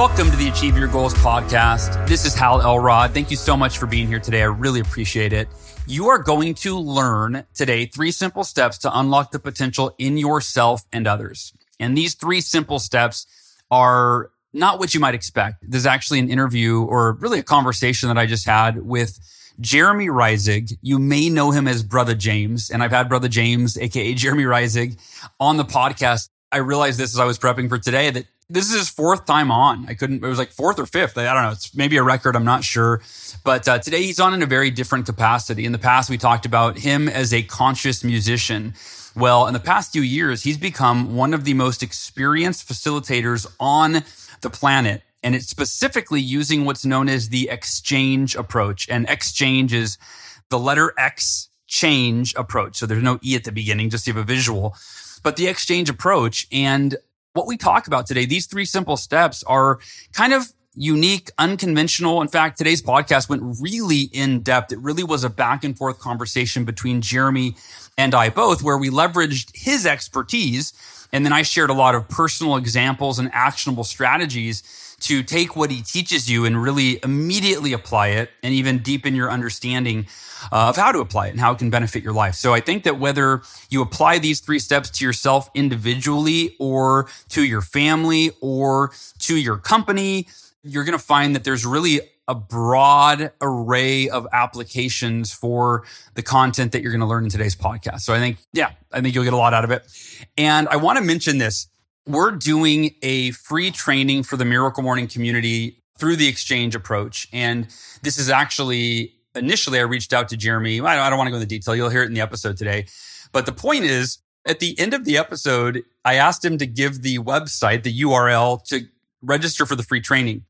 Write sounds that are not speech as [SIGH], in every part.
Welcome to the Achieve Your Goals podcast. This is Hal Elrod. Thank you so much for being here today. I really appreciate it. You are going to learn today three simple steps to unlock the potential in yourself and others. And these three simple steps are not what you might expect. There's actually an interview or really a conversation that I just had with Jeremy Riesig. You may know him as Brother James, and I've had Brother James, aka Jeremy Riesig, on the podcast. I realized this as I was prepping for today that this is his fourth time on. I couldn't, it was like fourth or fifth. I don't know. It's maybe a record. I'm not sure. But uh, today he's on in a very different capacity. In the past, we talked about him as a conscious musician. Well, in the past few years, he's become one of the most experienced facilitators on the planet. And it's specifically using what's known as the exchange approach. And exchange is the letter X change approach. So there's no E at the beginning, just to have a visual. But the exchange approach. And what we talk about today, these three simple steps are kind of unique, unconventional. In fact, today's podcast went really in depth. It really was a back and forth conversation between Jeremy and I both, where we leveraged his expertise. And then I shared a lot of personal examples and actionable strategies to take what he teaches you and really immediately apply it and even deepen your understanding uh, of how to apply it and how it can benefit your life. So I think that whether you apply these three steps to yourself individually or to your family or to your company, you're going to find that there's really a broad array of applications for the content that you're going to learn in today's podcast. So I think, yeah, I think you'll get a lot out of it. And I want to mention this. We're doing a free training for the Miracle Morning community through the exchange approach. And this is actually initially I reached out to Jeremy. I don't, I don't want to go into detail. You'll hear it in the episode today. But the point is, at the end of the episode, I asked him to give the website, the URL to register for the free training.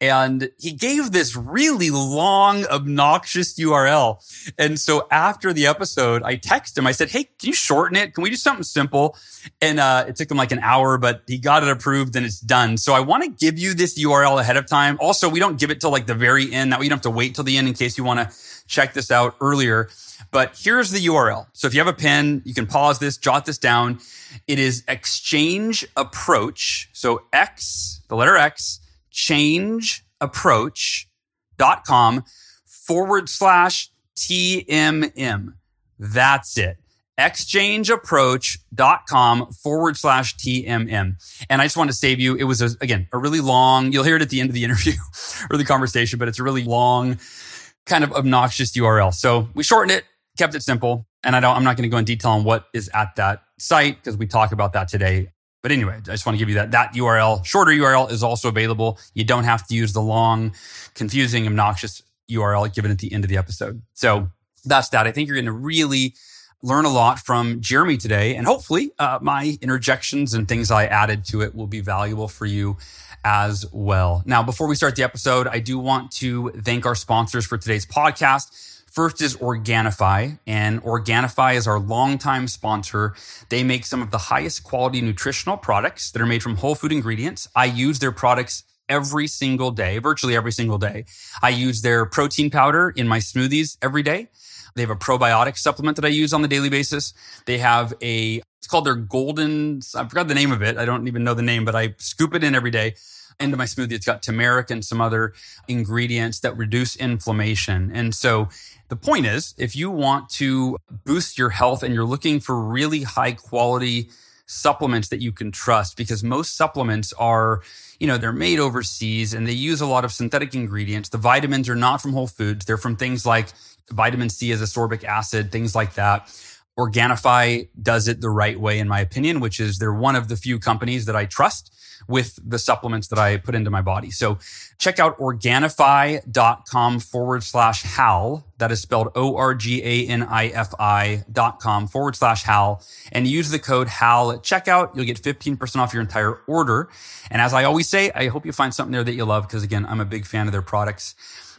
And he gave this really long, obnoxious URL. And so after the episode, I texted him. I said, Hey, can you shorten it? Can we do something simple? And uh, it took him like an hour, but he got it approved and it's done. So I want to give you this URL ahead of time. Also, we don't give it till like the very end. That way you don't have to wait till the end in case you want to check this out earlier. But here's the URL. So if you have a pen, you can pause this, jot this down. It is exchange approach. So X, the letter X, changeapproach.com forward slash TMM. That's it. Exchangeapproach.com forward slash TMM. And I just want to save you. It was, a, again, a really long, you'll hear it at the end of the [LAUGHS] interview or the conversation, but it's a really long, kind of obnoxious URL. So we shortened it, kept it simple. And I don't, I'm not going to go in detail on what is at that site because we talk about that today but anyway, I just want to give you that. That URL, shorter URL is also available. You don't have to use the long, confusing, obnoxious URL given at the end of the episode. So that's that. I think you're going to really learn a lot from Jeremy today. And hopefully, uh, my interjections and things I added to it will be valuable for you as well. Now, before we start the episode, I do want to thank our sponsors for today's podcast. First is Organifi, and Organifi is our longtime sponsor. They make some of the highest quality nutritional products that are made from whole food ingredients. I use their products every single day, virtually every single day. I use their protein powder in my smoothies every day. They have a probiotic supplement that I use on the daily basis. They have a, it's called their golden, I forgot the name of it. I don't even know the name, but I scoop it in every day into my smoothie. It's got turmeric and some other ingredients that reduce inflammation. And so the point is, if you want to boost your health and you're looking for really high quality supplements that you can trust, because most supplements are, you know, they're made overseas and they use a lot of synthetic ingredients. The vitamins are not from whole foods. They're from things like vitamin C as ascorbic acid, things like that. Organifi does it the right way, in my opinion, which is they're one of the few companies that I trust with the supplements that I put into my body. So check out Organifi.com forward slash Hal. That is spelled O-R-G-A-N-I-F-I dot com forward slash Hal and use the code Hal at checkout. You'll get 15% off your entire order. And as I always say, I hope you find something there that you love because again, I'm a big fan of their products.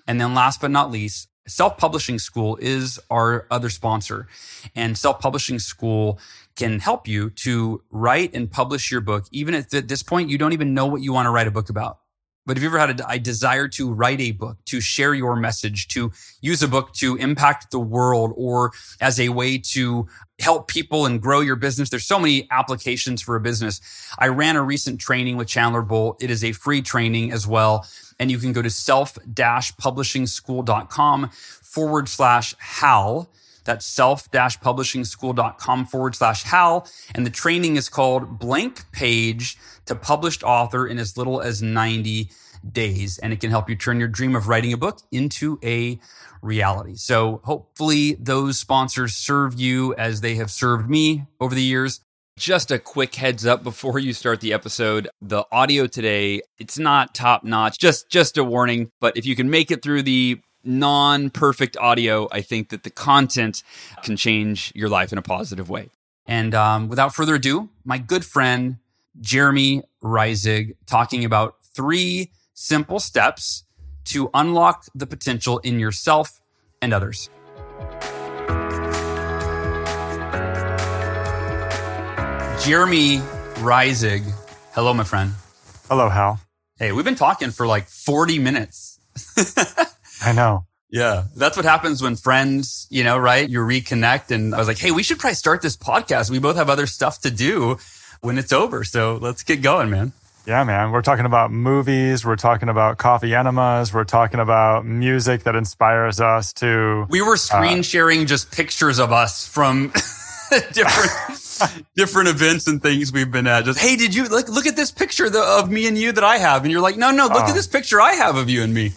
And then last but not least, Self Publishing School is our other sponsor. And Self Publishing School can help you to write and publish your book. Even at this point, you don't even know what you want to write a book about. But if you ever had a, desire to write a book, to share your message, to use a book to impact the world or as a way to help people and grow your business, there's so many applications for a business. I ran a recent training with Chandler Bolt. It is a free training as well. And you can go to self-publishingschool.com forward slash Hal that's self-publishingschool.com forward slash Hal. And the training is called Blank Page to Published Author in as little as 90 days. And it can help you turn your dream of writing a book into a reality. So hopefully those sponsors serve you as they have served me over the years. Just a quick heads up before you start the episode. The audio today, it's not top notch. Just just a warning, but if you can make it through the non perfect audio, I think that the content can change your life in a positive way. And um, without further ado, my good friend Jeremy Riesig talking about three simple steps to unlock the potential in yourself and others. Jeremy Riesig. Hello, my friend. Hello, Hal. Hey, we've been talking for like 40 minutes. [LAUGHS] I know. Yeah. That's what happens when friends, you know, right? You reconnect. And I was like, hey, we should probably start this podcast. We both have other stuff to do when it's over. So let's get going, man. Yeah, man. We're talking about movies. We're talking about coffee enemas. We're talking about music that inspires us to. We were screen uh, sharing just pictures of us from [LAUGHS] different [LAUGHS] different events and things we've been at. Just hey, did you look look at this picture of me and you that I have? And you're like, no, no, look uh, at this picture I have of you and me.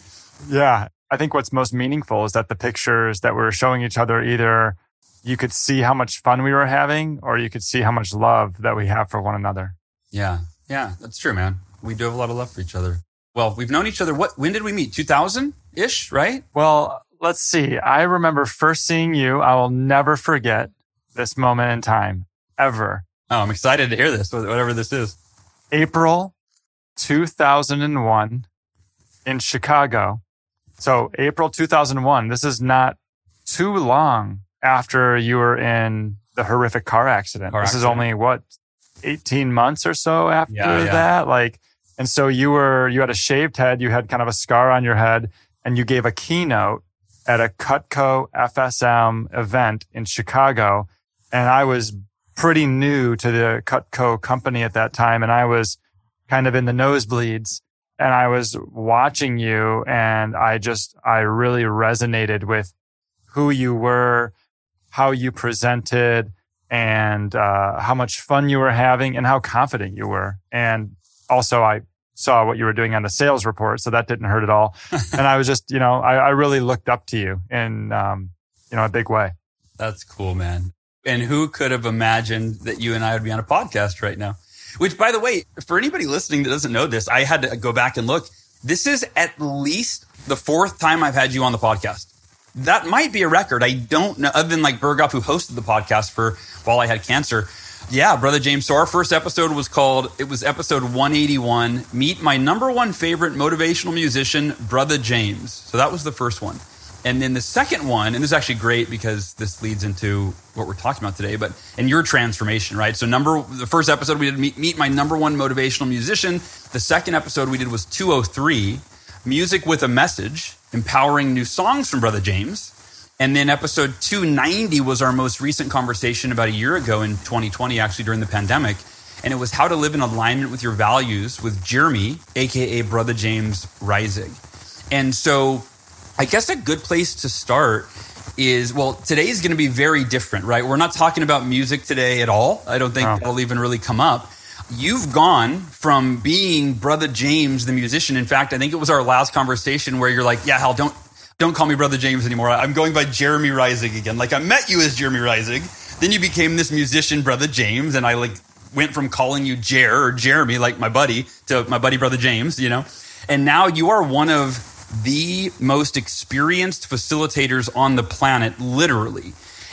Yeah, I think what's most meaningful is that the pictures that we're showing each other either you could see how much fun we were having or you could see how much love that we have for one another. Yeah. Yeah, that's true, man. We do have a lot of love for each other. Well, we've known each other. What, when did we meet? 2000 ish, right? Well, let's see. I remember first seeing you. I will never forget this moment in time ever. Oh, I'm excited to hear this, whatever this is. April 2001 in Chicago. So April 2001, this is not too long after you were in the horrific car accident. Car this accident. is only what 18 months or so after yeah, yeah. that. Like, and so you were, you had a shaved head, you had kind of a scar on your head and you gave a keynote at a Cutco FSM event in Chicago. And I was pretty new to the Cutco company at that time. And I was kind of in the nosebleeds and I was watching you and I just, I really resonated with who you were, how you presented and, uh, how much fun you were having and how confident you were. And also I saw what you were doing on the sales report. So that didn't hurt at all. [LAUGHS] and I was just, you know, I, I really looked up to you in, um, you know, a big way. That's cool, man. And who could have imagined that you and I would be on a podcast right now? Which, by the way, for anybody listening that doesn't know this, I had to go back and look. This is at least the fourth time I've had you on the podcast. That might be a record. I don't know, other than like Berghoff, who hosted the podcast for while I had cancer. Yeah, brother James. So our first episode was called, it was episode 181, Meet My Number One Favorite Motivational Musician, Brother James. So that was the first one. And then the second one, and this is actually great because this leads into what we're talking about today, but in your transformation, right? So number the first episode we did meet, meet my number one motivational musician. The second episode we did was 203, music with a message, empowering new songs from Brother James. And then episode 290 was our most recent conversation about a year ago in 2020, actually during the pandemic. And it was how to live in alignment with your values with Jeremy, aka Brother James Rising. And so I guess a good place to start is well, today is going to be very different, right? We're not talking about music today at all. I don't think oh. that'll even really come up. You've gone from being Brother James, the musician. In fact, I think it was our last conversation where you're like, yeah, Hal, don't don't call me Brother James anymore. I'm going by Jeremy Rising again. Like I met you as Jeremy Rising. then you became this musician, brother James, and I like went from calling you Jer or Jeremy, like my buddy, to my buddy, brother James, you know? And now you are one of the most experienced facilitators on the planet, literally,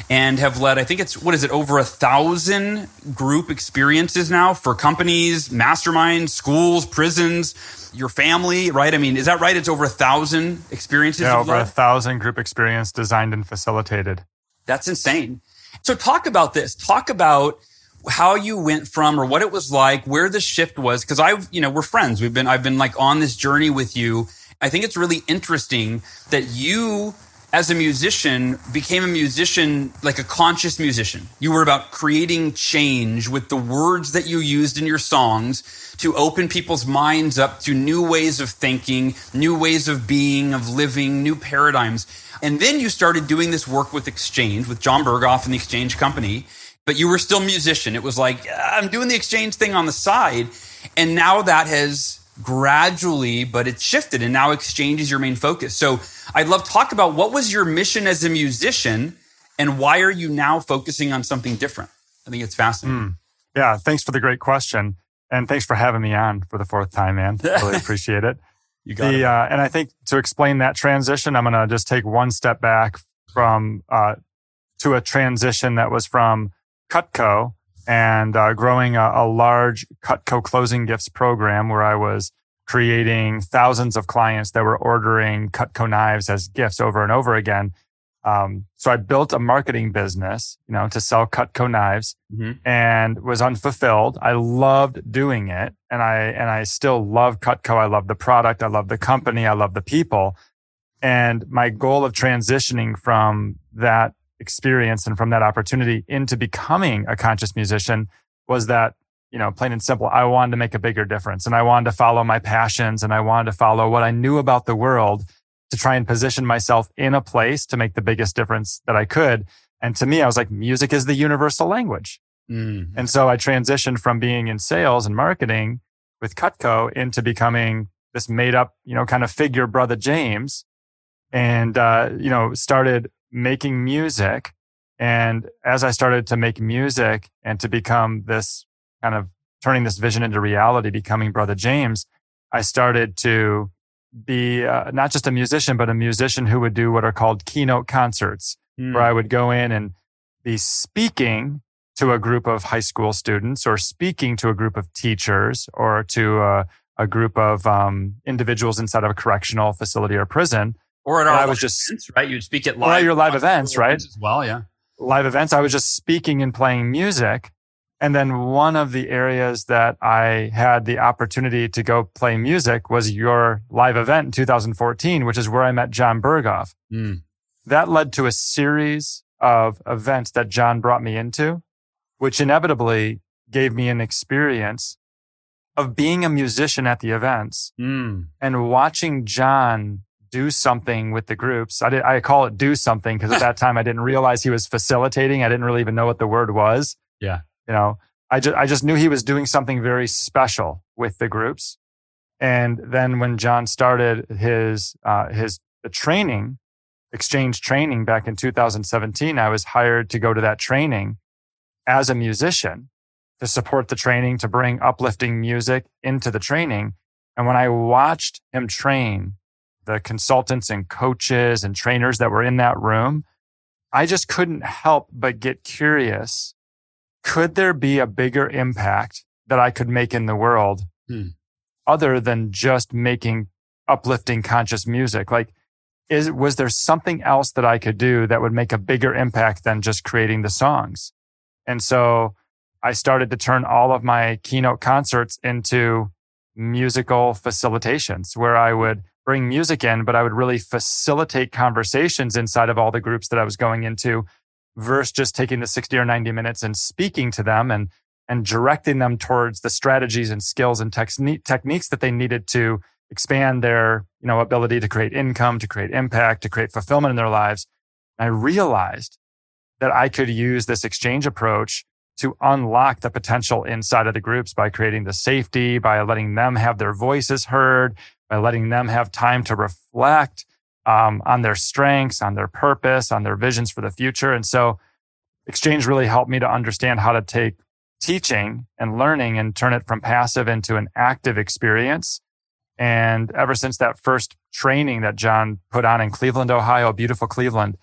and have led, I think it's, what is it, over a thousand group experiences now for companies, masterminds, schools, prisons, your family, right? I mean, is that right? It's over a thousand experiences. Yeah, over led? a thousand group experience designed and facilitated. That's insane. So talk about this. Talk about how you went from or what it was like, where the shift was. Cause I've, you know, we're friends. We've been, I've been like on this journey with you. I think it's really interesting that you as a musician became a musician like a conscious musician. You were about creating change with the words that you used in your songs to open people's minds up to new ways of thinking, new ways of being, of living, new paradigms. And then you started doing this work with Exchange, with John Berghoff and the Exchange Company but you were still musician. It was like, I'm doing the exchange thing on the side. And now that has gradually, but it's shifted. And now exchange is your main focus. So I'd love to talk about what was your mission as a musician and why are you now focusing on something different? I think it's fascinating. Mm. Yeah. Thanks for the great question. And thanks for having me on for the fourth time, man. [LAUGHS] Really appreciate it. you got the, it. Uh, and I think to explain that transition, I'm going to just take one step back from, uh, to a transition that was from Cutco and uh, growing a, a, large Cutco closing gifts program where I was creating thousands of clients that were ordering Cutco knives as gifts over and over again. Um, so I built a marketing business, you know, to sell Cutco knives mm-hmm. and was unfulfilled. I loved doing it and I, and I still love Cutco. I love the product. I love the company. I love the people. And my goal of transitioning from that experience and from that opportunity into becoming a conscious musician was that, you know, plain and simple, I wanted to make a bigger difference and I wanted to follow my passions and I wanted to follow what I knew about the world to try and position myself in a place to make the biggest difference that I could. And to me, I was like, music is the universal language. Mm. And so I transitioned from being in sales and marketing with Cutco into becoming this made up, you know, kind of figure brother James and, uh, you know, started making music. And as I started to make music and to become this kind of turning this vision into reality, becoming Brother James, I started to be uh, not just a musician, but a musician who would do what are called keynote concerts, mm. where I would go in and be speaking to a group of high school students or speaking to a group of teachers or to a, a group of um, individuals inside of a correctional facility or prison or at our I was just events, right. You'd speak at live, or your live events, right? As well, yeah. Live events. I was just speaking and playing music. And then one of the areas that I had the opportunity to go play music was your live event in 2014, which is where I met John Berghoff. Mm. That led to a series of events that John brought me into, which inevitably gave me an experience of being a musician at the events mm. and watching John do something with the groups. I, did, I call it do something because at that time I didn't realize he was facilitating. I didn't really even know what the word was. Yeah. You know, I just, I just knew he was doing something very special with the groups. And then when John started his, uh, his the training, exchange training back in 2017, I was hired to go to that training as a musician to support the training, to bring uplifting music into the training. And when I watched him train the consultants and coaches and trainers that were in that room, I just couldn't help but get curious. Could there be a bigger impact that I could make in the world hmm. other than just making uplifting conscious music? Like, is, was there something else that I could do that would make a bigger impact than just creating the songs? And so I started to turn all of my keynote concerts into musical facilitations where I would bring music in, but I would really facilitate conversations inside of all the groups that I was going into versus just taking the 60 or 90 minutes and speaking to them and, and directing them towards the strategies and skills and techni- techniques that they needed to expand their, you know, ability to create income, to create impact, to create fulfillment in their lives. I realized that I could use this exchange approach to unlock the potential inside of the groups by creating the safety, by letting them have their voices heard, by letting them have time to reflect um, on their strengths, on their purpose, on their visions for the future. And so exchange really helped me to understand how to take teaching and learning and turn it from passive into an active experience. And ever since that first training that John put on in Cleveland, Ohio, beautiful Cleveland,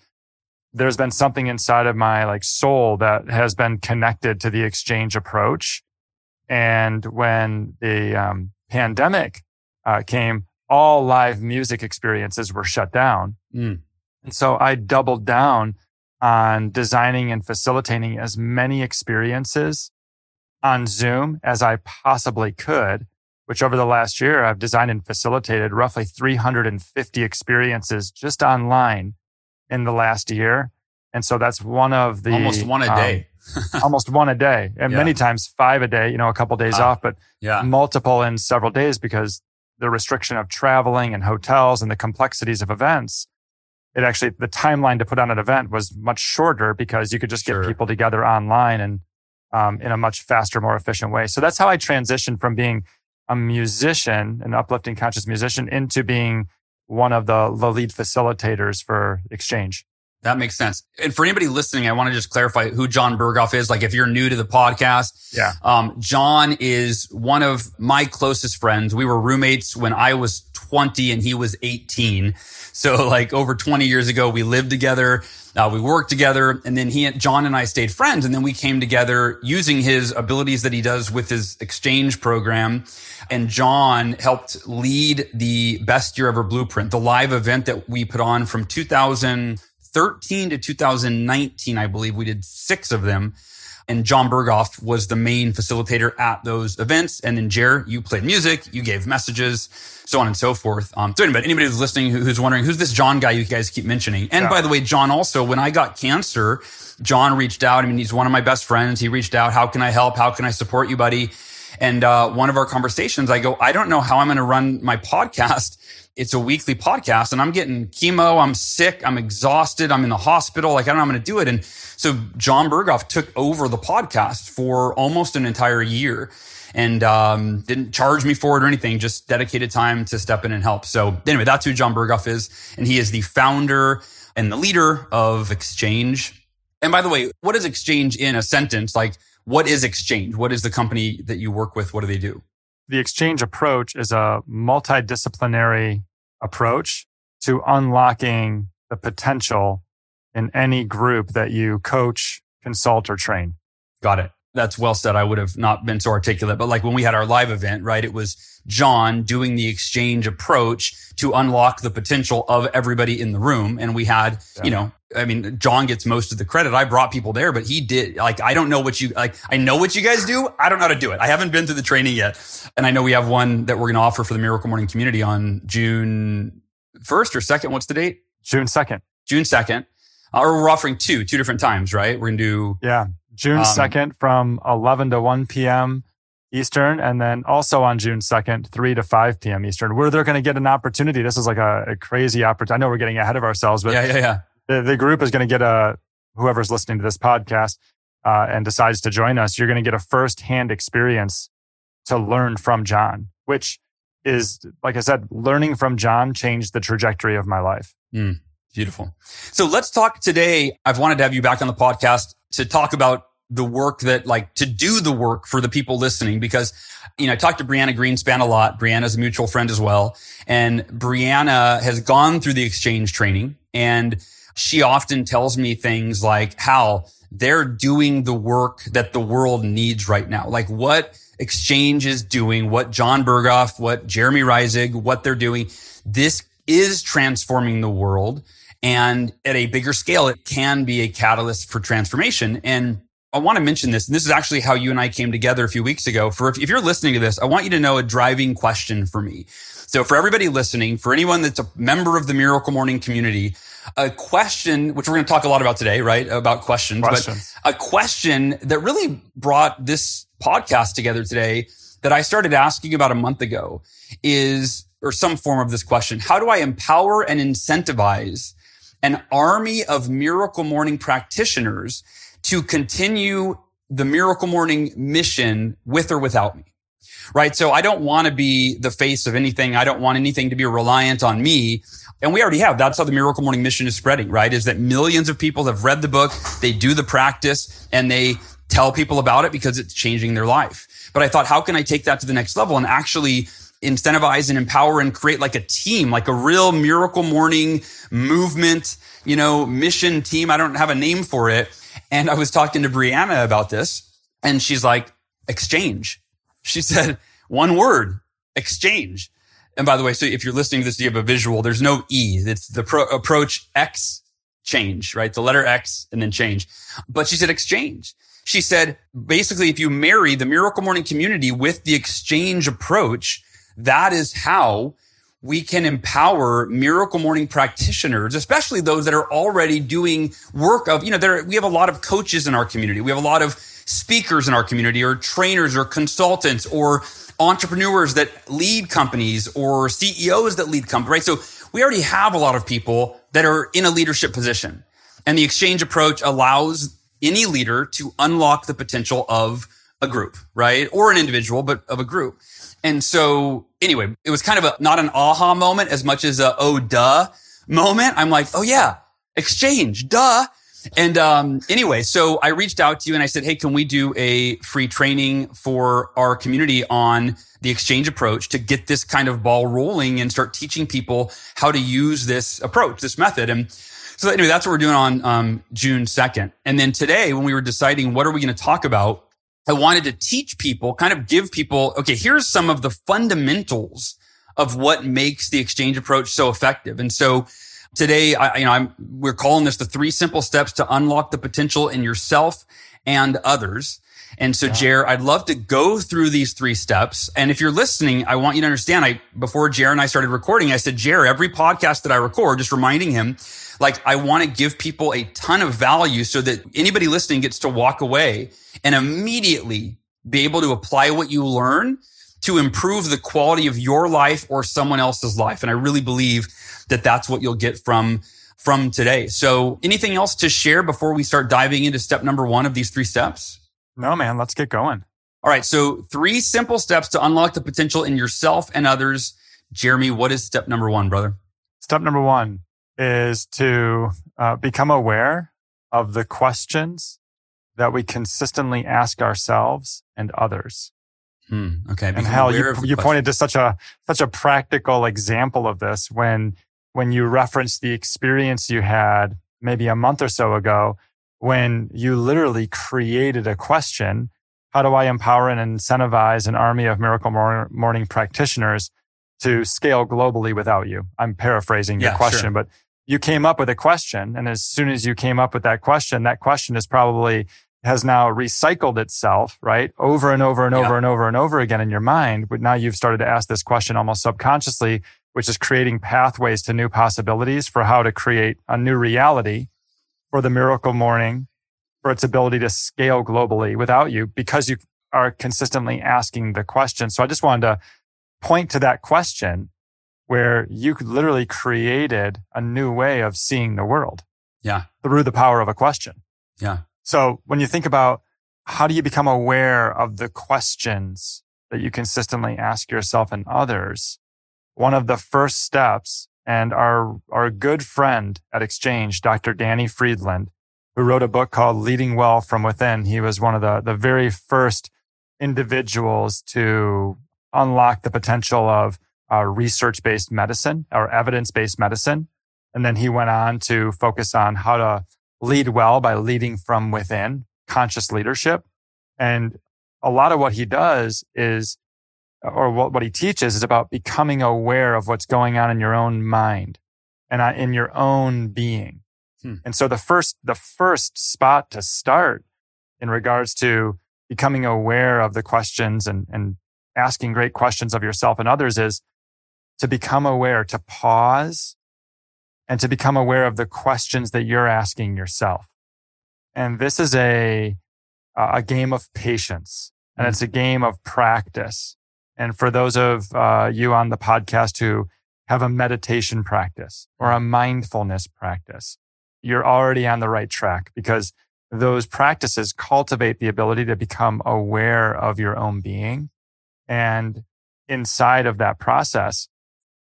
there's been something inside of my like soul that has been connected to the exchange approach. And when the um, pandemic uh, came, all live music experiences were shut down. Mm. And so I doubled down on designing and facilitating as many experiences on Zoom as I possibly could, which over the last year I've designed and facilitated roughly 350 experiences just online in the last year. And so that's one of the almost one a um, day. almost one a day and [LAUGHS] yeah. many times five a day, you know, a couple days uh, off, but yeah. multiple in several days because the restriction of traveling and hotels and the complexities of events. It actually, the timeline to put on an event was much shorter because you could just sure. get people together online and um, in a much faster, more efficient way. So that's how I transitioned from being a musician, an uplifting conscious musician, into being one of the, the lead facilitators for Exchange. That makes sense. And for anybody listening, I want to just clarify who John Berghoff is. Like if you're new to the podcast, yeah. Um, John is one of my closest friends. We were roommates when I was 20 and he was 18. So like over 20 years ago, we lived together. Uh, we worked together and then he, John and I stayed friends. And then we came together using his abilities that he does with his exchange program. And John helped lead the best year ever blueprint, the live event that we put on from 2000. 2013 to 2019, I believe we did six of them. And John Berghoff was the main facilitator at those events. And then Jer, you played music, you gave messages, so on and so forth. Um, so anybody, anybody who's listening who's wondering who's this John guy you guys keep mentioning. And yeah. by the way, John also, when I got cancer, John reached out. I mean, he's one of my best friends. He reached out. How can I help? How can I support you, buddy? And uh, one of our conversations, I go, I don't know how I'm going to run my podcast it's a weekly podcast and I'm getting chemo. I'm sick. I'm exhausted. I'm in the hospital. Like, I don't know I'm going to do it. And so John Berghoff took over the podcast for almost an entire year and um, didn't charge me for it or anything, just dedicated time to step in and help. So anyway, that's who John Berghoff is. And he is the founder and the leader of Exchange. And by the way, what is Exchange in a sentence? Like, what is Exchange? What is the company that you work with? What do they do? The exchange approach is a multidisciplinary approach to unlocking the potential in any group that you coach, consult, or train. Got it. That's well said. I would have not been so articulate, but like when we had our live event, right? It was John doing the exchange approach to unlock the potential of everybody in the room. And we had, yeah. you know, I mean, John gets most of the credit. I brought people there, but he did like, I don't know what you like. I know what you guys do. I don't know how to do it. I haven't been through the training yet. And I know we have one that we're going to offer for the Miracle Morning community on June 1st or 2nd. What's the date? June 2nd. June 2nd. Uh, or we're offering two, two different times, right? We're going to do. Yeah. June um, 2nd from 11 to 1 p.m. Eastern, and then also on June 2nd, 3 to 5 p.m. Eastern, where they're going to get an opportunity. This is like a, a crazy opportunity. I know we're getting ahead of ourselves, but yeah, yeah, yeah. The, the group is going to get a, whoever's listening to this podcast uh, and decides to join us, you're going to get a firsthand experience to learn from John, which is, like I said, learning from John changed the trajectory of my life. Mm, beautiful. So let's talk today. I've wanted to have you back on the podcast to talk about the work that like to do the work for the people listening because you know I talked to Brianna Greenspan a lot. Brianna's a mutual friend as well, and Brianna has gone through the exchange training, and she often tells me things like how they're doing the work that the world needs right now, like what exchange is doing, what John Berghoff, what Jeremy Riesig, what they're doing. This is transforming the world. And at a bigger scale, it can be a catalyst for transformation. And I want to mention this. And this is actually how you and I came together a few weeks ago. For if, if you're listening to this, I want you to know a driving question for me. So for everybody listening, for anyone that's a member of the Miracle Morning community, a question, which we're going to talk a lot about today, right? About questions, questions, but a question that really brought this podcast together today that I started asking about a month ago is, or some form of this question. How do I empower and incentivize an army of miracle morning practitioners to continue the miracle morning mission with or without me. right? So I don't want to be the face of anything. I don't want anything to be reliant on me. And we already have. That's how the Miracle Morning mission is spreading, right? Is that millions of people have read the book, they do the practice, and they tell people about it because it's changing their life. But I thought, how can I take that to the next level and actually incentivize and empower and create like a team, like a real Miracle Morning movement, you know, mission team? I don't have a name for it. And I was talking to Brianna about this, and she's like, exchange. She [LAUGHS] said, one word, exchange. And by the way, so if you're listening to this, you have a visual, there's no E. It's the pro- approach X change, right? The letter X and then change. But she said exchange. She said, basically, if you marry the Miracle Morning community with the exchange approach, that is how we can empower miracle morning practitioners, especially those that are already doing work of, you know, there, we have a lot of coaches in our community. We have a lot of speakers in our community or trainers or consultants or entrepreneurs that lead companies or CEOs that lead companies, right? So we already have a lot of people that are in a leadership position. And the exchange approach allows any leader to unlock the potential of a group, right? Or an individual, but of a group. And so anyway, it was kind of a, not an aha moment as much as a, oh, duh moment. I'm like, oh yeah, exchange, duh. And um, anyway, so I reached out to you and I said, hey, can we do a free training for our community on the exchange approach to get this kind of ball rolling and start teaching people how to use this approach, this method? And so anyway, that's what we're doing on um, June 2nd. And then today, when we were deciding what are we going to talk about, I wanted to teach people, kind of give people, okay, here's some of the fundamentals of what makes the exchange approach so effective. And so Today, I, you know, I'm, we're calling this the three simple steps to unlock the potential in yourself and others. And so, yeah. Jer, I'd love to go through these three steps. And if you're listening, I want you to understand, I, before Jer and I started recording, I said, Jer, every podcast that I record, just reminding him, like, I want to give people a ton of value so that anybody listening gets to walk away and immediately be able to apply what you learn to improve the quality of your life or someone else's life. And I really believe that that's what you'll get from from today. So anything else to share before we start diving into step number one of these three steps? No, man, let's get going. All right. So three simple steps to unlock the potential in yourself and others. Jeremy, what is step number one, brother? Step number one is to uh, become aware of the questions that we consistently ask ourselves and others. Hmm, okay. and how you, you pointed to such a, such a practical example of this when when you referenced the experience you had maybe a month or so ago when you literally created a question how do I empower and incentivize an army of miracle morning practitioners to scale globally without you? I'm paraphrasing your yeah, question, sure. but you came up with a question. And as soon as you came up with that question, that question is probably has now recycled itself, right? Over and over and over yeah. and over and over again in your mind. But now you've started to ask this question almost subconsciously which is creating pathways to new possibilities for how to create a new reality for the miracle morning, for its ability to scale globally without you because you are consistently asking the question. So I just wanted to point to that question where you literally created a new way of seeing the world. Yeah. Through the power of a question. Yeah. So when you think about how do you become aware of the questions that you consistently ask yourself and others? one of the first steps and our, our good friend at Exchange, Dr. Danny Friedland, who wrote a book called Leading Well from Within. He was one of the, the very first individuals to unlock the potential of uh, research based medicine or evidence based medicine. And then he went on to focus on how to lead well by leading from within, conscious leadership. And a lot of what he does is or what, what he teaches is about becoming aware of what's going on in your own mind and uh, in your own being. Hmm. And so the first, the first spot to start in regards to becoming aware of the questions and, and asking great questions of yourself and others is to become aware, to pause and to become aware of the questions that you're asking yourself. And this is a, a game of patience and hmm. it's a game of practice. And for those of uh, you on the podcast who have a meditation practice or a mindfulness practice, you're already on the right track because those practices cultivate the ability to become aware of your own being And inside of that process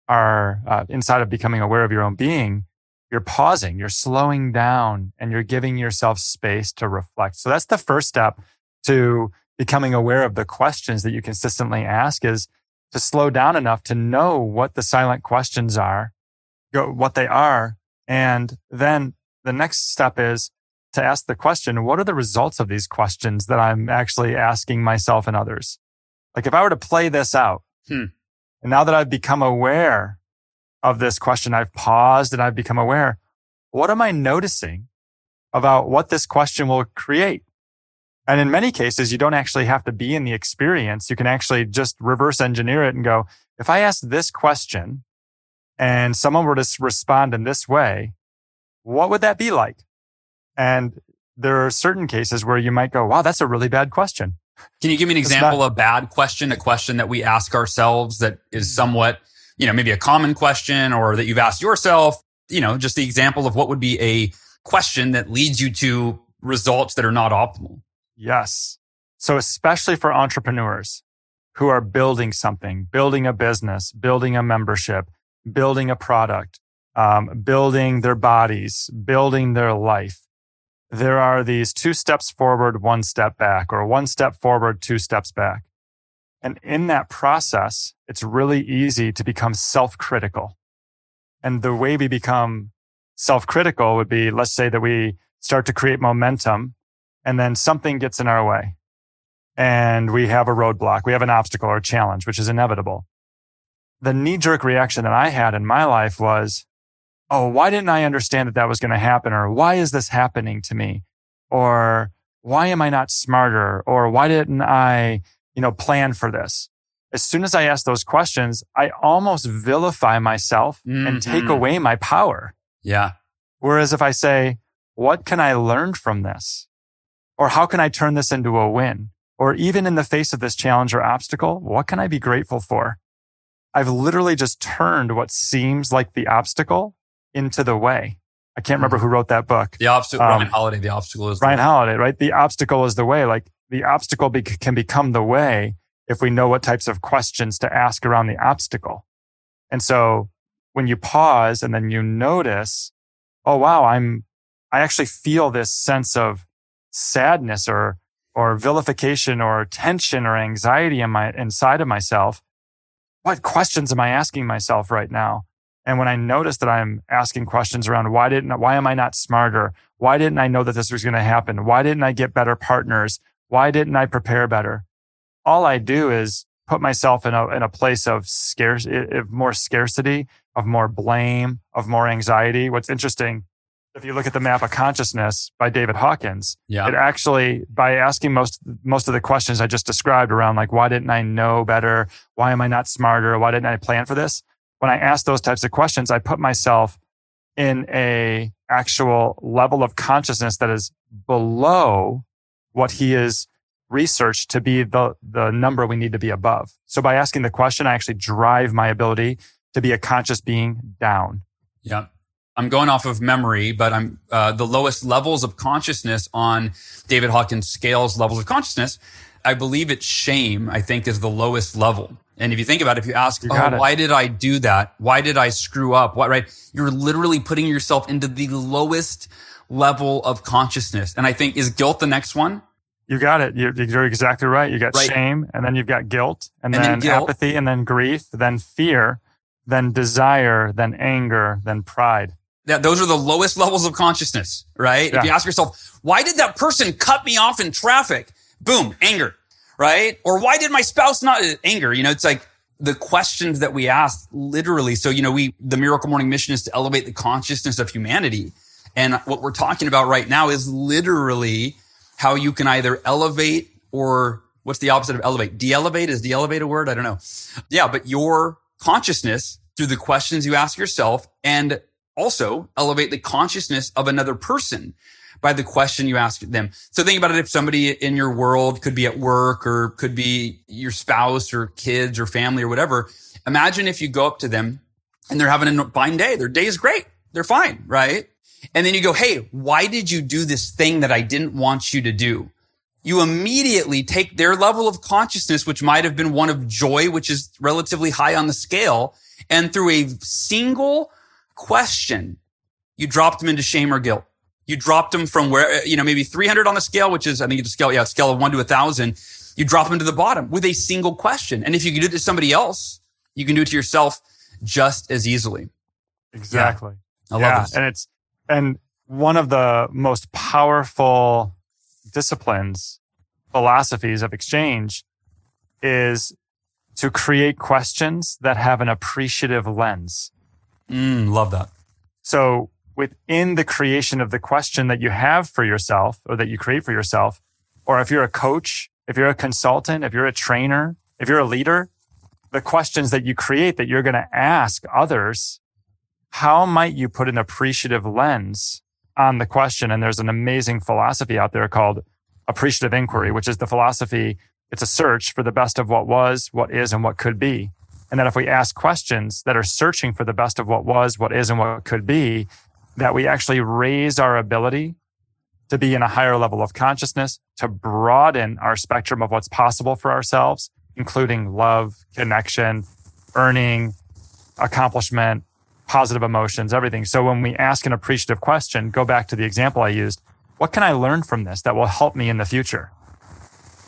are uh, inside of becoming aware of your own being, you're pausing, you're slowing down and you're giving yourself space to reflect. So that's the first step to becoming aware of the questions that you consistently ask is to slow down enough to know what the silent questions are, what they are. And then the next step is to ask the question, what are the results of these questions that I'm actually asking myself and others? Like if I were to play this out, hmm. And now that I've become aware of this question, I've paused and I've become aware. What am I noticing about what this question will create? And in many cases, you don't actually have to be in the experience. You can actually just reverse engineer it and go, if I ask this question and someone were to respond in this way, what would that be like? And there are certain cases where you might go, wow, that's a really bad question. Can you give me an example of a bad question, a question that we ask ourselves that is mm-hmm. somewhat, you know, maybe a common question or that you've asked yourself, you know, just the example of what would be a question that leads you to results that are not optimal? Yes. So especially for entrepreneurs who are building something, building a business, building a membership, building a product, um, building their bodies, building their life there are these two steps forward, one step back, or one step forward, two steps back. And in that process, it's really easy to become self critical. And the way we become self critical would be, let's say that we start to create momentum and then something gets in our way and we have a roadblock. We have an obstacle or a challenge, which is inevitable. The knee jerk reaction that I had in my life was, oh, why didn't I understand that that was going to happen? Or why is this happening to me? Or why am I not smarter? Or why didn't I, you know, plan for this? As soon as I ask those questions, I almost vilify myself mm-hmm. and take away my power. Yeah. Whereas if I say, what can I learn from this? Or how can I turn this into a win? Or even in the face of this challenge or obstacle, what can I be grateful for? I've literally just turned what seems like the obstacle into the way. I can't remember who wrote that book. The obstacle, um, Ryan Holiday. The obstacle is Ryan Holiday, right? The obstacle is the way. Like the obstacle be- can become the way if we know what types of questions to ask around the obstacle. And so when you pause and then you notice, oh wow, I'm, I actually feel this sense of sadness or, or vilification or tension or anxiety in my, inside of myself. What questions am I asking myself right now? And when I notice that I'm asking questions around why didn't, why am I not smarter? Why didn't I know that this was going to happen? Why didn't I get better partners? Why didn't I prepare better? All I do is put myself in a, in a place of scarce, of more scarcity, of more blame, of more anxiety. What's interesting, if you look at the map of consciousness by David Hawkins, yeah. it actually, by asking most, most of the questions I just described around like, why didn't I know better? Why am I not smarter? Why didn't I plan for this? When I ask those types of questions, I put myself in a actual level of consciousness that is below what he is researched to be the, the number we need to be above. So by asking the question, I actually drive my ability to be a conscious being down. Yeah. I'm going off of memory, but I'm uh, the lowest levels of consciousness on David Hawkins scales levels of consciousness. I believe it's shame. I think is the lowest level. And if you think about it, if you ask, you oh, why did I do that? Why did I screw up? What, right? You're literally putting yourself into the lowest level of consciousness. And I think is guilt the next one? You got it. You're, you're exactly right. You got right. shame and then you've got guilt and, and then, then guilt. apathy and then grief, then fear, then desire, then anger, then pride. Yeah, those are the lowest levels of consciousness, right? Yeah. If you ask yourself, why did that person cut me off in traffic? Boom, anger right? Or why did my spouse not anger? You know, it's like the questions that we ask literally. So, you know, we, the miracle morning mission is to elevate the consciousness of humanity. And what we're talking about right now is literally how you can either elevate or what's the opposite of elevate? De-elevate is de-elevate a word? I don't know. Yeah, but your consciousness through the questions you ask yourself and also elevate the consciousness of another person by the question you ask them. So think about it. If somebody in your world could be at work or could be your spouse or kids or family or whatever. Imagine if you go up to them and they're having a fine day. Their day is great. They're fine. Right. And then you go, Hey, why did you do this thing that I didn't want you to do? you immediately take their level of consciousness, which might have been one of joy, which is relatively high on the scale. And through a single question, you dropped them into shame or guilt. You dropped them from where, you know, maybe 300 on the scale, which is, I think it's a scale, yeah, a scale of one to a thousand. You drop them to the bottom with a single question. And if you can do it to somebody else, you can do it to yourself just as easily. Exactly. Yeah. I love this. And it's, and one of the most powerful disciplines, philosophies of exchange is to create questions that have an appreciative lens. Mm, love that. So within the creation of the question that you have for yourself or that you create for yourself, or if you're a coach, if you're a consultant, if you're a trainer, if you're a leader, the questions that you create that you're going to ask others, how might you put an appreciative lens on the question? And there's an amazing philosophy out there called appreciative inquiry, which is the philosophy. It's a search for the best of what was, what is, and what could be. And that if we ask questions that are searching for the best of what was, what is, and what could be, that we actually raise our ability to be in a higher level of consciousness, to broaden our spectrum of what's possible for ourselves, including love, connection, earning, accomplishment, positive emotions, everything. So when we ask an appreciative question, go back to the example I used. What can I learn from this that will help me in the future?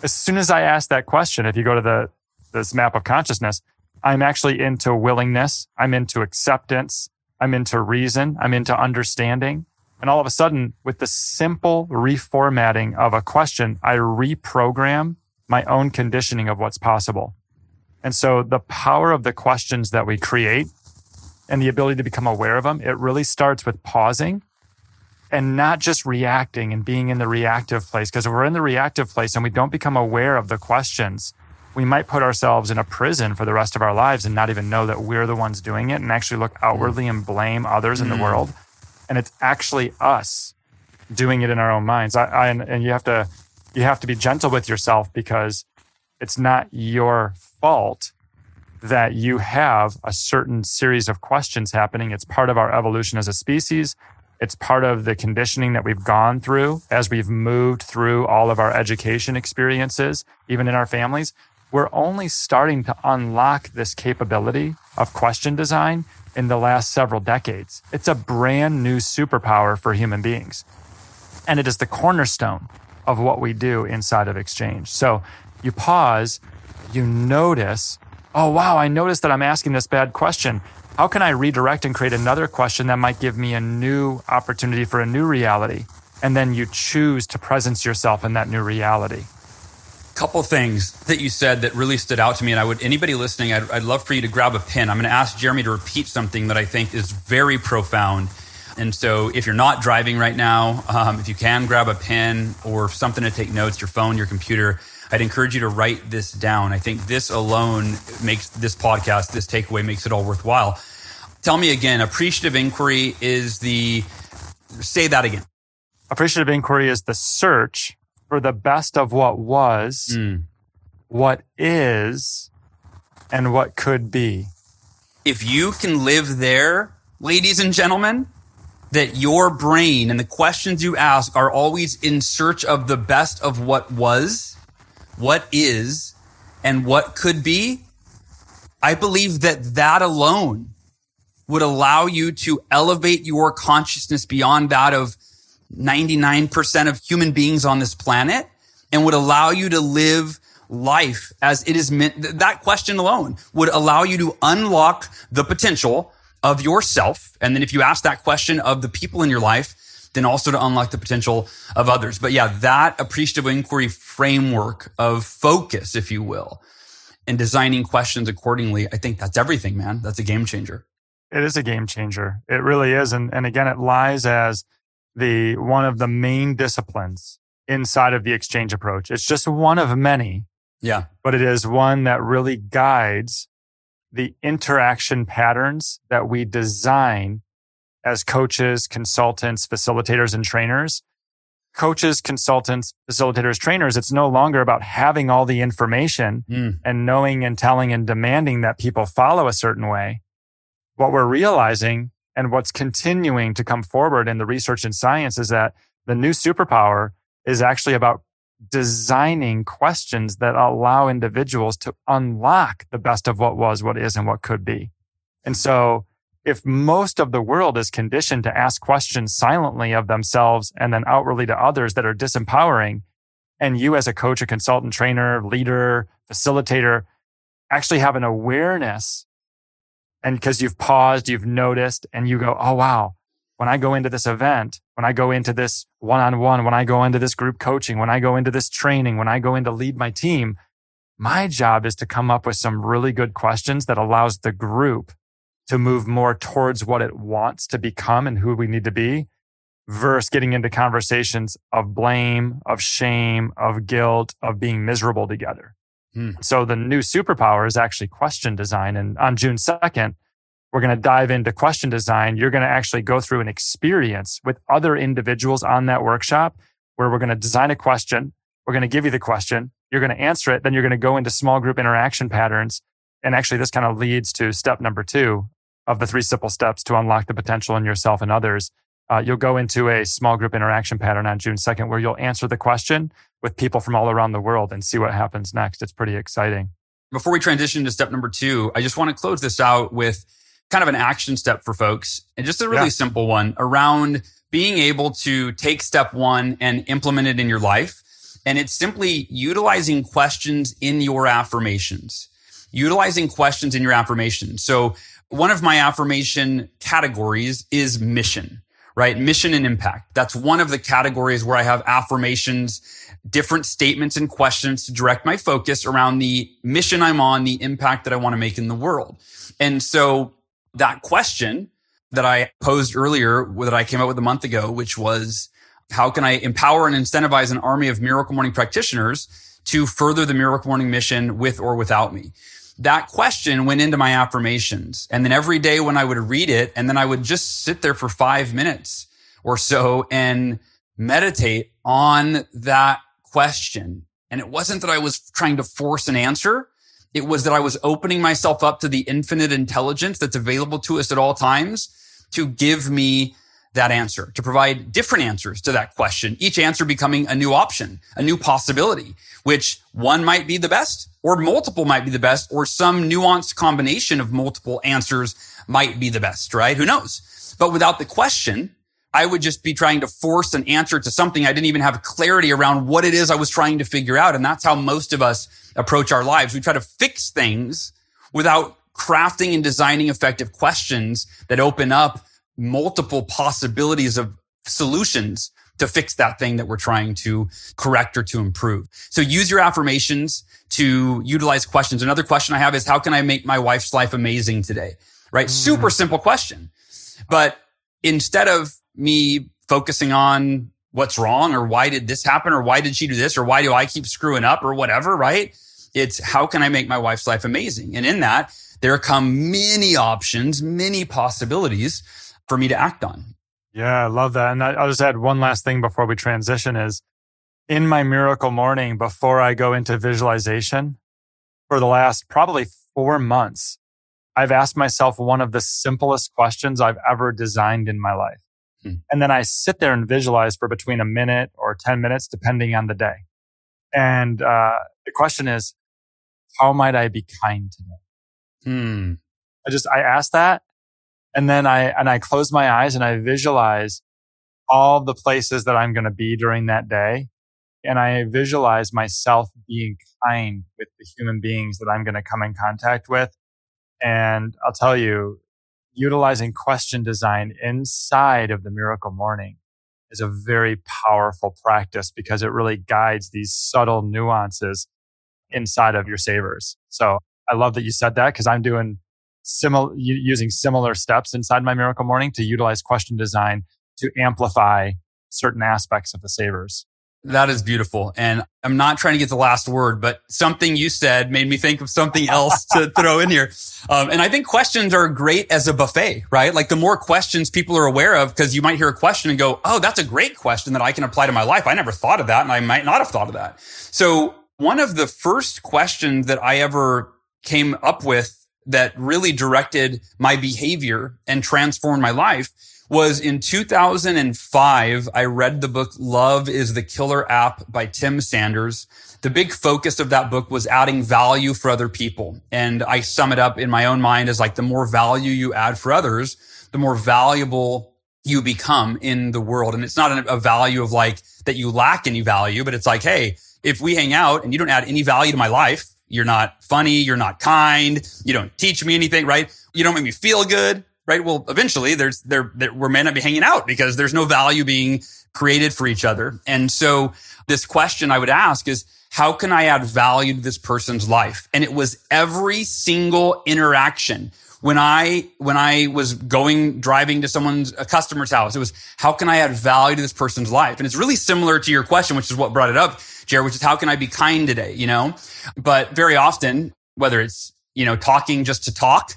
As soon as I ask that question, if you go to the, this map of consciousness, I'm actually into willingness. I'm into acceptance. I'm into reason. I'm into understanding. And all of a sudden, with the simple reformatting of a question, I reprogram my own conditioning of what's possible. And so the power of the questions that we create and the ability to become aware of them, it really starts with pausing and not just reacting and being in the reactive place. Because if we're in the reactive place and we don't become aware of the questions, we might put ourselves in a prison for the rest of our lives and not even know that we're the ones doing it and actually look outwardly and blame others in the mm. world. And it's actually us doing it in our own minds. I, I, and you have to, you have to be gentle with yourself because it's not your fault that you have a certain series of questions happening. It's part of our evolution as a species. It's part of the conditioning that we've gone through as we've moved through all of our education experiences, even in our families we're only starting to unlock this capability of question design in the last several decades. It's a brand new superpower for human beings. And it is the cornerstone of what we do inside of Exchange. So you pause, you notice, oh, wow, I noticed that I'm asking this bad question. How can I redirect and create another question that might give me a new opportunity for a new reality? And then you choose to presence yourself in that new reality couple things that you said that really stood out to me and i would anybody listening i'd, I'd love for you to grab a pen. I'm going to ask jeremy to repeat something that i think is very profound. And so if you're not driving right now um, if you can grab a pen or something to take notes your phone your computer i'd encourage you to write this down. I think this alone makes this podcast this takeaway makes it all worthwhile. Tell me again appreciative inquiry is the say that again. Appreciative inquiry is the search for the best of what was, mm. what is, and what could be. If you can live there, ladies and gentlemen, that your brain and the questions you ask are always in search of the best of what was, what is, and what could be, I believe that that alone would allow you to elevate your consciousness beyond that of 99% of human beings on this planet and would allow you to live life as it is meant. That question alone would allow you to unlock the potential of yourself. And then if you ask that question of the people in your life, then also to unlock the potential of others. But yeah, that appreciative inquiry framework of focus, if you will, and designing questions accordingly, I think that's everything, man. That's a game changer. It is a game changer. It really is. And, and again, it lies as the one of the main disciplines inside of the exchange approach. It's just one of many. Yeah. But it is one that really guides the interaction patterns that we design as coaches, consultants, facilitators, and trainers. Coaches, consultants, facilitators, trainers, it's no longer about having all the information mm. and knowing and telling and demanding that people follow a certain way. What we're realizing and what's continuing to come forward in the research and science is that the new superpower is actually about designing questions that allow individuals to unlock the best of what was, what is, and what could be. And so if most of the world is conditioned to ask questions silently of themselves and then outwardly to others that are disempowering, and you as a coach, a consultant, trainer, leader, facilitator actually have an awareness and because you've paused, you've noticed and you go, Oh, wow. When I go into this event, when I go into this one on one, when I go into this group coaching, when I go into this training, when I go in to lead my team, my job is to come up with some really good questions that allows the group to move more towards what it wants to become and who we need to be versus getting into conversations of blame, of shame, of guilt, of being miserable together. Hmm. So the new superpower is actually question design. And on June 2nd, we're going to dive into question design. You're going to actually go through an experience with other individuals on that workshop where we're going to design a question. We're going to give you the question. You're going to answer it. Then you're going to go into small group interaction patterns. And actually, this kind of leads to step number two of the three simple steps to unlock the potential in yourself and others. Uh, you'll go into a small group interaction pattern on June 2nd where you'll answer the question with people from all around the world and see what happens next. It's pretty exciting. Before we transition to step number two, I just want to close this out with kind of an action step for folks and just a really yeah. simple one around being able to take step one and implement it in your life. And it's simply utilizing questions in your affirmations, utilizing questions in your affirmations. So one of my affirmation categories is mission, right? Mission and impact. That's one of the categories where I have affirmations, different statements and questions to direct my focus around the mission I'm on, the impact that I want to make in the world. And so that question that I posed earlier that I came up with a month ago, which was how can I empower and incentivize an army of miracle morning practitioners to further the miracle morning mission with or without me? That question went into my affirmations. And then every day when I would read it, and then I would just sit there for five minutes or so and meditate on that question. And it wasn't that I was trying to force an answer. It was that I was opening myself up to the infinite intelligence that's available to us at all times to give me that answer, to provide different answers to that question, each answer becoming a new option, a new possibility, which one might be the best or multiple might be the best or some nuanced combination of multiple answers might be the best, right? Who knows? But without the question, I would just be trying to force an answer to something I didn't even have clarity around what it is I was trying to figure out. And that's how most of us approach our lives. We try to fix things without crafting and designing effective questions that open up multiple possibilities of solutions to fix that thing that we're trying to correct or to improve. So use your affirmations to utilize questions. Another question I have is how can I make my wife's life amazing today? Right? Mm. Super simple question. But instead of me focusing on what's wrong or why did this happen or why did she do this or why do I keep screwing up or whatever, right? It's how can I make my wife's life amazing? And in that, there come many options, many possibilities for me to act on. Yeah, I love that. And I, will just add one last thing before we transition is in my miracle morning, before I go into visualization for the last probably four months, I've asked myself one of the simplest questions I've ever designed in my life. Hmm. And then I sit there and visualize for between a minute or 10 minutes, depending on the day. And uh, the question is, how might I be kind today? Hmm. I just, I ask that and then I, and I close my eyes and I visualize all the places that I'm going to be during that day. And I visualize myself being kind with the human beings that I'm going to come in contact with. And I'll tell you, utilizing question design inside of the miracle morning is a very powerful practice because it really guides these subtle nuances inside of your savers. So I love that you said that because I'm doing similar using similar steps inside my miracle morning to utilize question design to amplify certain aspects of the savers. That is beautiful. And I'm not trying to get the last word, but something you said made me think of something else to [LAUGHS] throw in here. Um, and I think questions are great as a buffet, right? Like the more questions people are aware of, because you might hear a question and go, Oh, that's a great question that I can apply to my life. I never thought of that. And I might not have thought of that. So one of the first questions that I ever came up with that really directed my behavior and transformed my life was in 2005. I read the book Love is the Killer App by Tim Sanders. The big focus of that book was adding value for other people. And I sum it up in my own mind as like the more value you add for others, the more valuable you become in the world. And it's not a value of like that you lack any value, but it's like, Hey, if we hang out and you don't add any value to my life, you're not funny. You're not kind. You don't teach me anything, right? You don't make me feel good right? Well, eventually there's there, there we may not be hanging out because there's no value being created for each other. And so this question I would ask is, how can I add value to this person's life? And it was every single interaction. When I, when I was going, driving to someone's, a customer's house, it was, how can I add value to this person's life? And it's really similar to your question, which is what brought it up, Jared, which is how can I be kind today? You know, but very often, whether it's, you know, talking just to talk,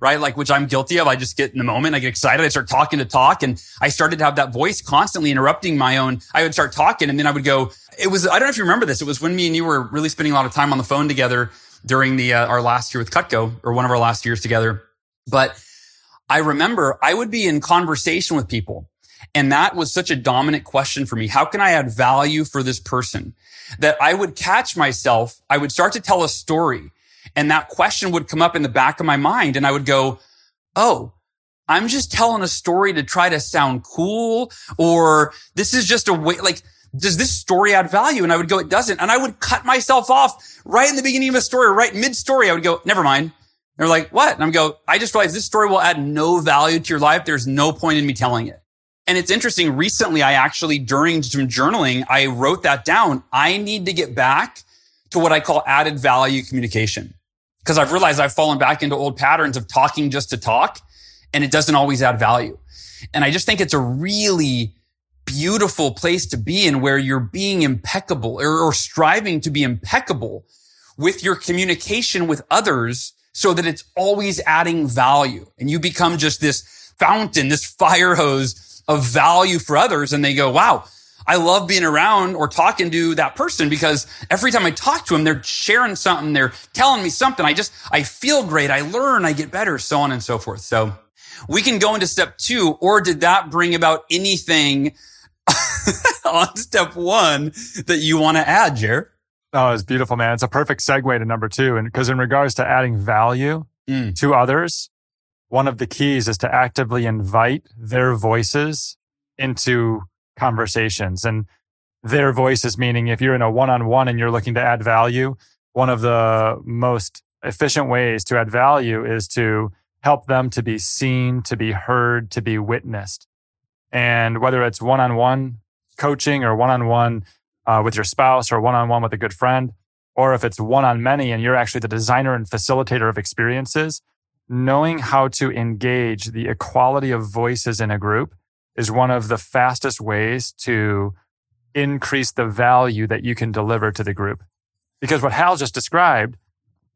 right? Like, which I'm guilty of. I just get in the moment. I get excited. I start talking to talk and I started to have that voice constantly interrupting my own. I would start talking and then I would go, it was, I don't know if you remember this. It was when me and you were really spending a lot of time on the phone together during the, uh, our last year with Cutco or one of our last years together. But I remember I would be in conversation with people and that was such a dominant question for me. How can I add value for this person that I would catch myself? I would start to tell a story and that question would come up in the back of my mind and I would go, Oh, I'm just telling a story to try to sound cool or this is just a way, like, does this story add value? And I would go, it doesn't. And I would cut myself off right in the beginning of a story, right mid story. I would go, never mind. They're like, what? And I'm go, I just realized this story will add no value to your life. There's no point in me telling it. And it's interesting. Recently, I actually, during some journaling, I wrote that down. I need to get back to what I call added value communication because I've realized I've fallen back into old patterns of talking just to talk and it doesn't always add value. And I just think it's a really beautiful place to be in where you're being impeccable or, or striving to be impeccable with your communication with others so that it's always adding value and you become just this fountain, this fire hose of value for others. And they go, wow, I love being around or talking to that person because every time I talk to them, they're sharing something. They're telling me something. I just, I feel great. I learn, I get better, so on and so forth. So we can go into step two, or did that bring about anything [LAUGHS] on step one that you want to add, Jer? Oh, it's beautiful, man. It's a perfect segue to number two. And because in regards to adding value mm. to others, one of the keys is to actively invite their voices into conversations and their voices, meaning if you're in a one-on-one and you're looking to add value, one of the most efficient ways to add value is to help them to be seen, to be heard, to be witnessed. And whether it's one-on-one coaching or one-on-one uh, with your spouse or one-on-one with a good friend, or if it's one-on-many and you're actually the designer and facilitator of experiences, knowing how to engage the equality of voices in a group is one of the fastest ways to increase the value that you can deliver to the group. Because what Hal just described,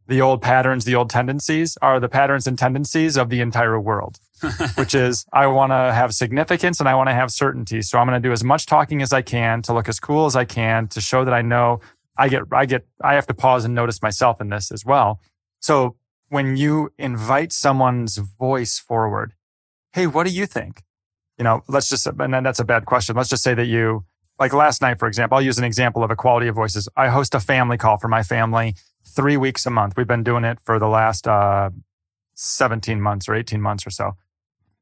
the old patterns, the old tendencies are the patterns and tendencies of the entire world, [LAUGHS] which is I want to have significance and I want to have certainty. So I'm going to do as much talking as I can to look as cool as I can to show that I know I get, I get, I have to pause and notice myself in this as well. So when you invite someone's voice forward, Hey, what do you think? you know, let's just, and then that's a bad question. Let's just say that you, like last night, for example, I'll use an example of equality of voices. I host a family call for my family three weeks a month. We've been doing it for the last, uh, 17 months or 18 months or so.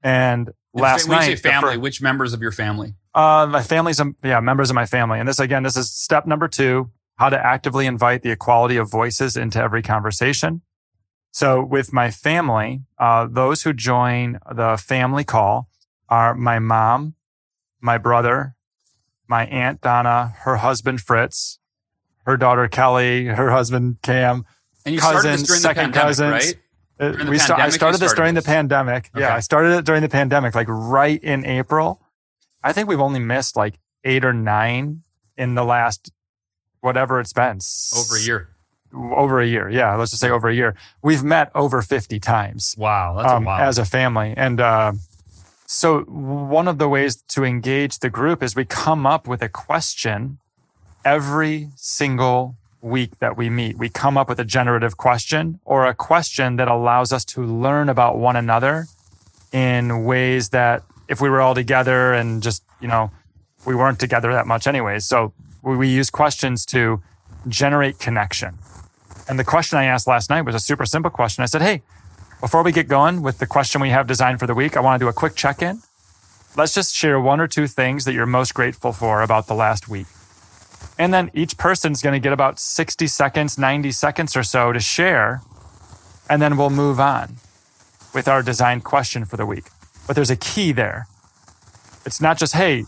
And last when night, you say family, which members of your family? Uh, my family's, um, yeah, members of my family. And this, again, this is step number two, how to actively invite the equality of voices into every conversation. So with my family, uh, those who join the family call, are my mom, my brother, my aunt Donna, her husband Fritz, her daughter Kelly, her husband Cam, and you cousins, second pandemic, cousins. Right? Uh, we st- I started this during this. the pandemic. Okay. Yeah, I started it during the pandemic, like right in April. I think we've only missed like eight or nine in the last whatever it's been. Over a year. Over a year. Yeah. Let's just say over a year. We've met over 50 times. Wow. That's um, As a family. And, uh, so one of the ways to engage the group is we come up with a question every single week that we meet. We come up with a generative question or a question that allows us to learn about one another in ways that if we were all together and just, you know, we weren't together that much anyways. So we use questions to generate connection. And the question I asked last night was a super simple question. I said, Hey, before we get going with the question we have designed for the week, I want to do a quick check in. Let's just share one or two things that you're most grateful for about the last week. And then each person's going to get about 60 seconds, 90 seconds or so to share. And then we'll move on with our designed question for the week. But there's a key there. It's not just, hey,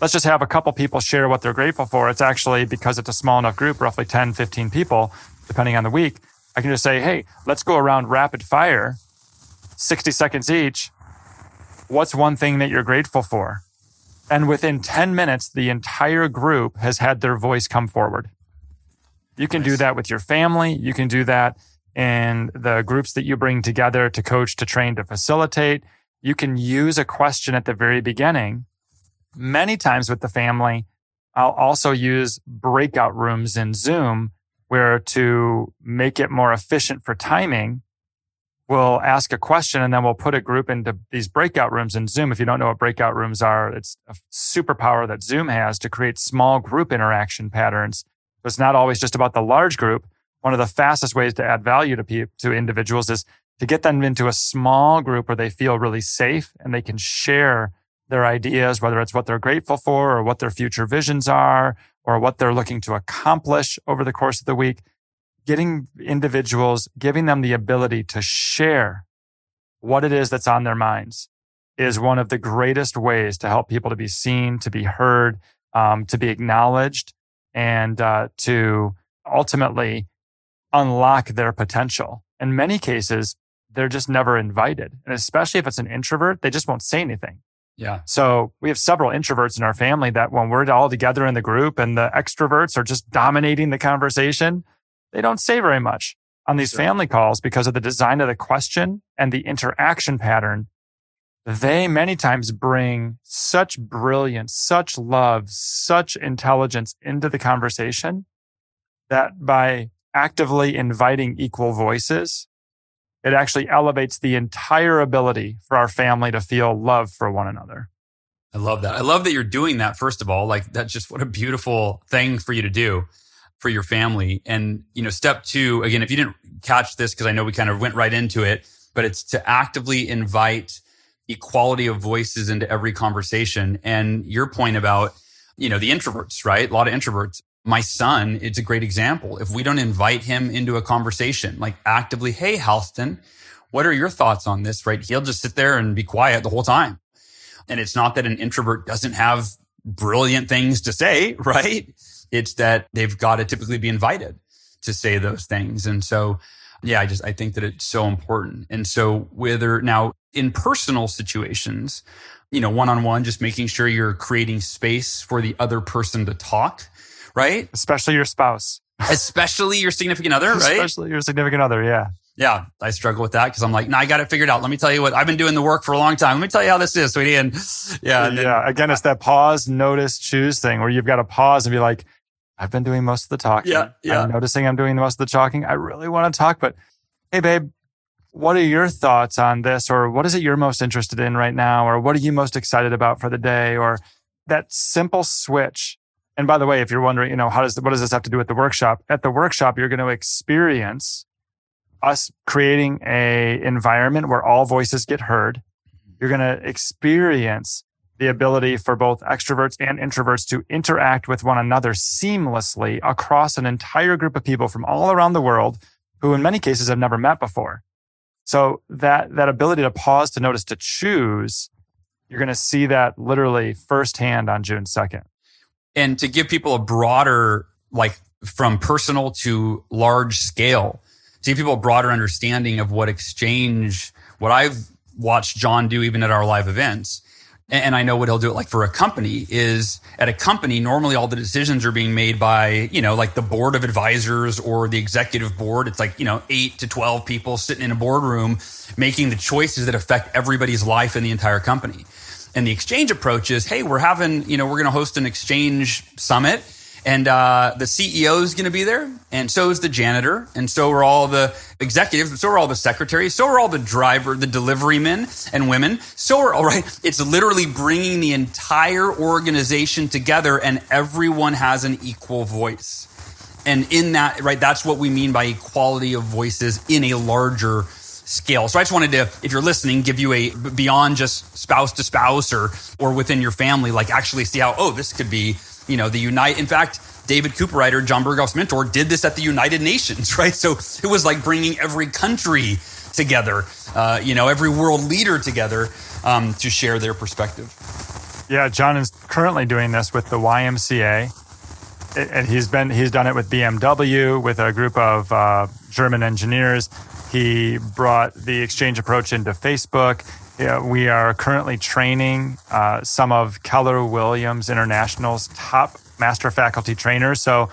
let's just have a couple people share what they're grateful for. It's actually because it's a small enough group, roughly 10, 15 people, depending on the week. I can just say, hey, let's go around rapid fire, 60 seconds each. What's one thing that you're grateful for? And within 10 minutes, the entire group has had their voice come forward. You can nice. do that with your family. You can do that in the groups that you bring together to coach, to train, to facilitate. You can use a question at the very beginning. Many times with the family, I'll also use breakout rooms in Zoom where to make it more efficient for timing, we'll ask a question and then we'll put a group into these breakout rooms in Zoom. If you don't know what breakout rooms are, it's a superpower that Zoom has to create small group interaction patterns. It's not always just about the large group. One of the fastest ways to add value to people, to individuals is to get them into a small group where they feel really safe and they can share their ideas, whether it's what they're grateful for or what their future visions are or what they're looking to accomplish over the course of the week getting individuals, giving them the ability to share what it is that's on their minds is one of the greatest ways to help people to be seen, to be heard, um, to be acknowledged, and uh, to ultimately unlock their potential. In many cases, they're just never invited. And especially if it's an introvert, they just won't say anything. Yeah. So we have several introverts in our family that when we're all together in the group and the extroverts are just dominating the conversation, they don't say very much on these sure. family calls because of the design of the question and the interaction pattern. They many times bring such brilliance, such love, such intelligence into the conversation that by actively inviting equal voices, it actually elevates the entire ability for our family to feel love for one another. I love that. I love that you're doing that. First of all, like that's just what a beautiful thing for you to do for your family. And, you know, step two, again, if you didn't catch this, because I know we kind of went right into it, but it's to actively invite equality of voices into every conversation. And your point about, you know, the introverts, right? A lot of introverts. My son, it's a great example. If we don't invite him into a conversation, like actively, Hey, Halston, what are your thoughts on this? Right. He'll just sit there and be quiet the whole time. And it's not that an introvert doesn't have brilliant things to say, [LAUGHS] right? It's that they've got to typically be invited to say those things. And so, yeah, I just, I think that it's so important. And so whether now in personal situations, you know, one on one, just making sure you're creating space for the other person to talk, right? Especially your spouse. Especially your significant other, right? Especially your significant other, yeah. Yeah, I struggle with that because I'm like, no, nah, I got it figured out. Let me tell you what I've been doing the work for a long time. Let me tell you how this is, sweetie. And yeah, and then, yeah. Again, it's that pause, notice, choose thing where you've got to pause and be like, I've been doing most of the talking. Yeah, yeah. I'm noticing I'm doing the most of the talking. I really want to talk, but hey, babe, what are your thoughts on this? Or what is it you're most interested in right now? Or what are you most excited about for the day? Or that simple switch. And by the way, if you're wondering, you know, how does, what does this have to do with the workshop? At the workshop, you're going to experience us creating a environment where all voices get heard. You're going to experience the ability for both extroverts and introverts to interact with one another seamlessly across an entire group of people from all around the world who in many cases have never met before. So that, that ability to pause, to notice, to choose, you're going to see that literally firsthand on June 2nd. And to give people a broader, like from personal to large scale, to give people a broader understanding of what exchange, what I've watched Jon do even at our live events and I know what he'll do it like for a company is at a company, normally all the decisions are being made by, you know, like the board of advisors or the executive board. It's like, you know, eight to 12 people sitting in a boardroom making the choices that affect everybody's life in the entire company. And the exchange approach is, Hey, we're having, you know, we're going to host an exchange summit And uh, the CEO is going to be there, and so is the janitor, and so are all the executives, and so are all the secretaries, so are all the driver, the delivery men and women. So are all right. It's literally bringing the entire organization together, and everyone has an equal voice. And in that, right, that's what we mean by equality of voices in a larger scale. So I just wanted to, if you're listening, give you a beyond just spouse to spouse or or within your family, like actually see how oh this could be you know the unite. In fact, David Cooperrider, Jon Berghoff's mentor, did this at the United Nations, [LAUGHS] right? So it was like bringing every country together, uh, you know, every world leader together um, to share their perspective. Yeah, Jon is currently doing this with the YMCA and he's been he's done it with BMW with a group of uh, German engineers. He brought the exchange approach into Facebook. Yeah, we are currently training uh, some of Keller Williams International's top master faculty trainers. So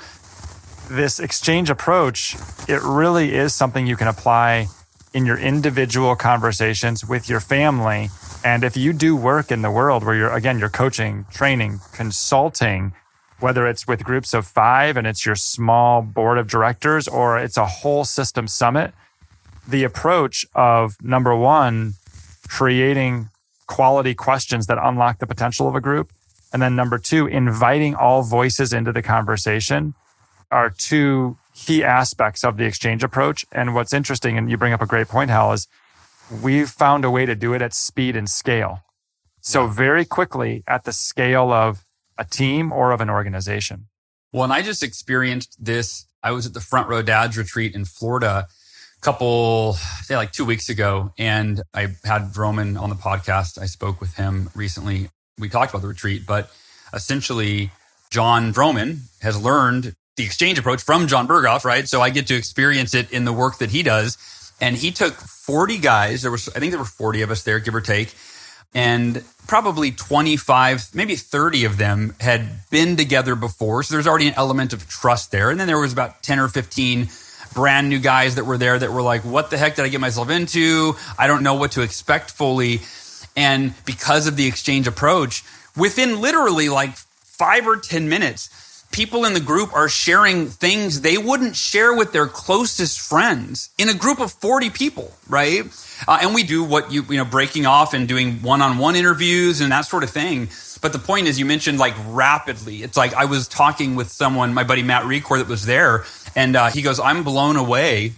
this exchange approach, it really is something you can apply in your individual conversations with your family. And if you do work in the world where you're, again, you're coaching, training, consulting, whether it's with groups of five and it's your small board of directors or it's a whole system summit, the approach of number one, creating quality questions that unlock the potential of a group. And then number two, inviting all voices into the conversation are two key aspects of the exchange approach. And what's interesting, and you bring up a great point, Hal, is we've found a way to do it at speed and scale. So very quickly at the scale of a team or of an organization. Well, and I just experienced this. I was at the Front Row Dads retreat in Florida couple, say like two weeks ago, and I had Vroman on the podcast. I spoke with him recently. We talked about the retreat, but essentially, Jon Vroman has learned the exchange approach from Jon Berghoff, right? So I get to experience it in the work that he does. And he took 40 guys. There was, I think there were 40 of us there, give or take and probably 25, maybe 30 of them had been together before. So there's already an element of trust there. And then there was about 10 or 15 brand new guys that were there that were like, what the heck did I get myself into? I don't know what to expect fully. And because of the exchange approach, within literally like five or 10 minutes, people in the group are sharing things they wouldn't share with their closest friends in a group of 40 people, right? Uh, and we do what you, you know, breaking off and doing one on one interviews and that sort of thing. But the point is, you mentioned like rapidly. It's like I was talking with someone, my buddy Matt Recor, that was there, and uh, he goes, I'm blown away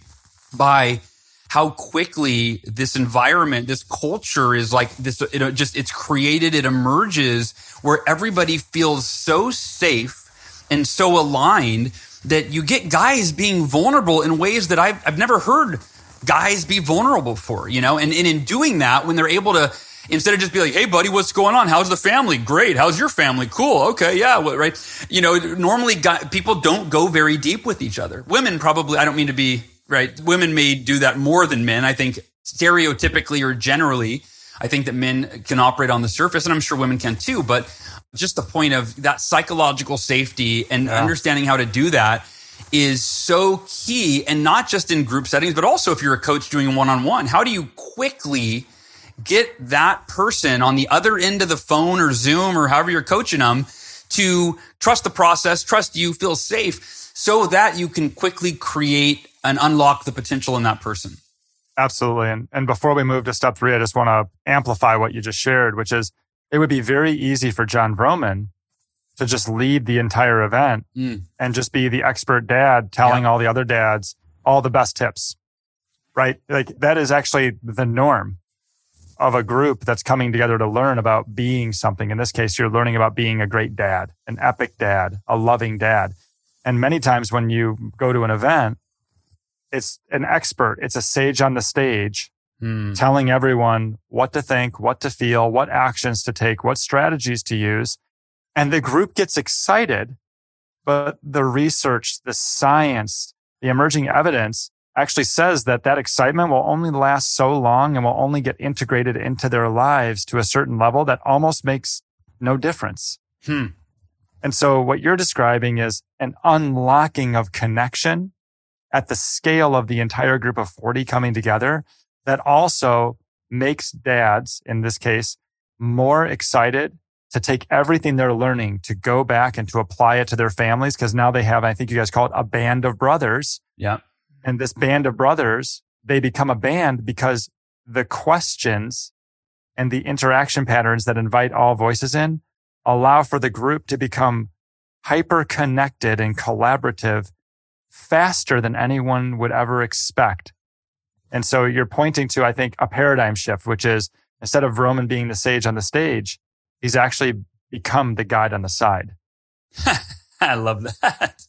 by how quickly this environment, this culture is like this, you know, just it's created, it emerges where everybody feels so safe and so aligned that you get guys being vulnerable in ways that I've, I've never heard guys be vulnerable for, you know? And, and in doing that, when they're able to, instead of just be like, hey, buddy, what's going on? How's the family? Great. How's your family? Cool. Okay. Yeah. Right. You know, normally guy, people don't go very deep with each other. Women probably, I don't mean to be, right? Women may do that more than men. I think stereotypically or generally, I think that men can operate on the surface, and I'm sure women can too. But just the point of that psychological safety and yeah. understanding how to do that is so key and not just in group settings but also if you're a coach doing one-on-one how do you quickly get that person on the other end of the phone or zoom or however you're coaching them to trust the process trust you feel safe so that you can quickly create and unlock the potential in that person absolutely and, and before we move to step three i just want to amplify what you just shared which is it would be very easy for Jon Vroman to just lead the entire event mm. and just be the expert dad telling all the other dads all the best tips. Right? Like that is actually the norm of a group that's coming together to learn about being something. In this case, you're learning about being a great dad, an epic dad, a loving dad. And many times when you go to an event, it's an expert, it's a sage on the stage mm. telling everyone what to think, what to feel, what actions to take, what strategies to use. And the group gets excited, but the research, the science, the emerging evidence actually says that that excitement will only last so long and will only get integrated into their lives to a certain level that almost makes no difference. Hmm. And so what you're describing is an unlocking of connection at the scale of the entire group of 40 coming together that also makes dads, in this case, more excited to take everything they're learning to go back and to apply it to their families. Cause now they have, I think you guys call it a band of brothers. Yeah. And this band of brothers, they become a band because the questions and the interaction patterns that invite all voices in allow for the group to become hyper connected and collaborative faster than anyone would ever expect. And so you're pointing to, I think, a paradigm shift, which is instead of Vroman being the sage on the stage, he's actually become the guide on the side. [LAUGHS] I love that.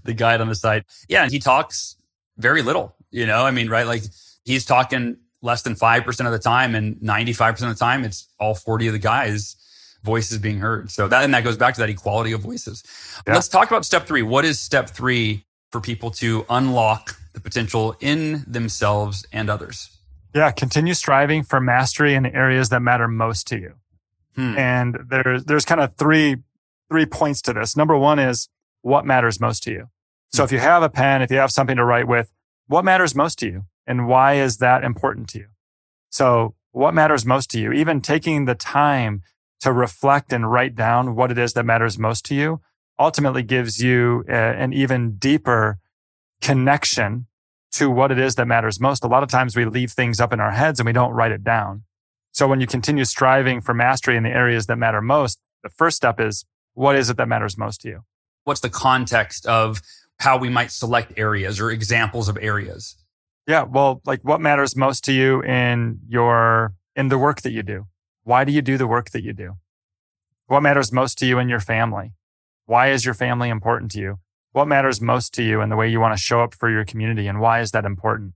[LAUGHS] the guide on the side. Yeah. And he talks very little, you know, I mean, right? Like he's talking less than 5% of the time and 95% of the time it's all 40 of the guys voices being heard. So that, and that goes back to that equality of voices. Yeah. Let's talk about step three. What is step three for people to unlock the potential in themselves and others? Yeah. Continue striving for mastery in the areas that matter most to you. Hmm. And there's, there's kind of three, three points to this. Number one is what matters most to you. So if you have a pen, if you have something to write with, what matters most to you and why is that important to you? So what matters most to you? Even taking the time to reflect and write down what it is that matters most to you ultimately gives you a, an even deeper connection to what it is that matters most. A lot of times we leave things up in our heads and we don't write it down. So when you continue striving for mastery in the areas that matter most, the first step is what is it that matters most to you? What's the context of how we might select areas or examples of areas? Yeah. Well, like what matters most to you in your, in the work that you do? Why do you do the work that you do? What matters most to you in your family? Why is your family important to you? What matters most to you in the way you want to show up for your community? And why is that important?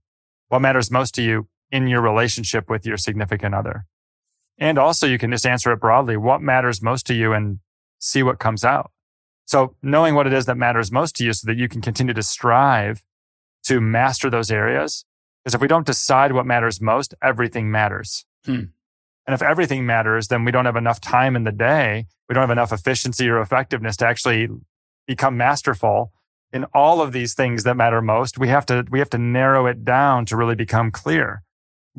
What matters most to you in your relationship with your significant other? And also you can just answer it broadly. What matters most to you and see what comes out. So knowing what it is that matters most to you so that you can continue to strive to master those areas. Because if we don't decide what matters most, everything matters. Hmm. And if everything matters, then we don't have enough time in the day. We don't have enough efficiency or effectiveness to actually become masterful in all of these things that matter most. We have to, we have to narrow it down to really become clear.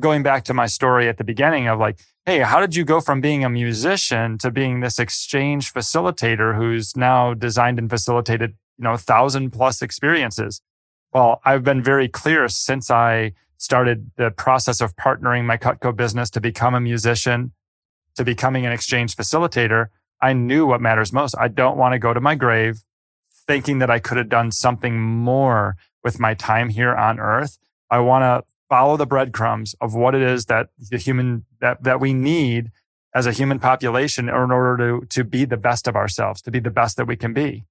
Going back to my story at the beginning of like, Hey, how did you go from being a musician to being this exchange facilitator who's now designed and facilitated, you know, thousand plus experiences? Well, I've been very clear since I started the process of partnering my Cutco business to become a musician, to becoming an exchange facilitator. I knew what matters most. I don't want to go to my grave thinking that I could have done something more with my time here on earth. I want to follow the breadcrumbs of what it is that the human that that we need as a human population in order to to be the best of ourselves, to be the best that we can be.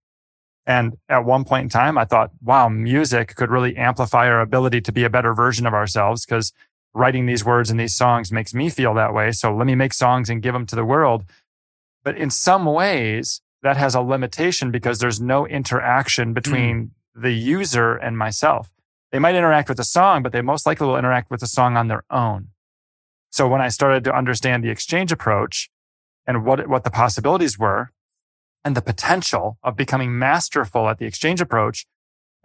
And at one point in time, I thought, wow, music could really amplify our ability to be a better version of ourselves because writing these words and these songs makes me feel that way. So let me make songs and give them to the world. But in some ways, that has a limitation because there's no interaction between mm. the user and myself. They might interact with the song, but they most likely will interact with the song on their own. So when I started to understand the exchange approach and what, what the possibilities were and the potential of becoming masterful at the exchange approach,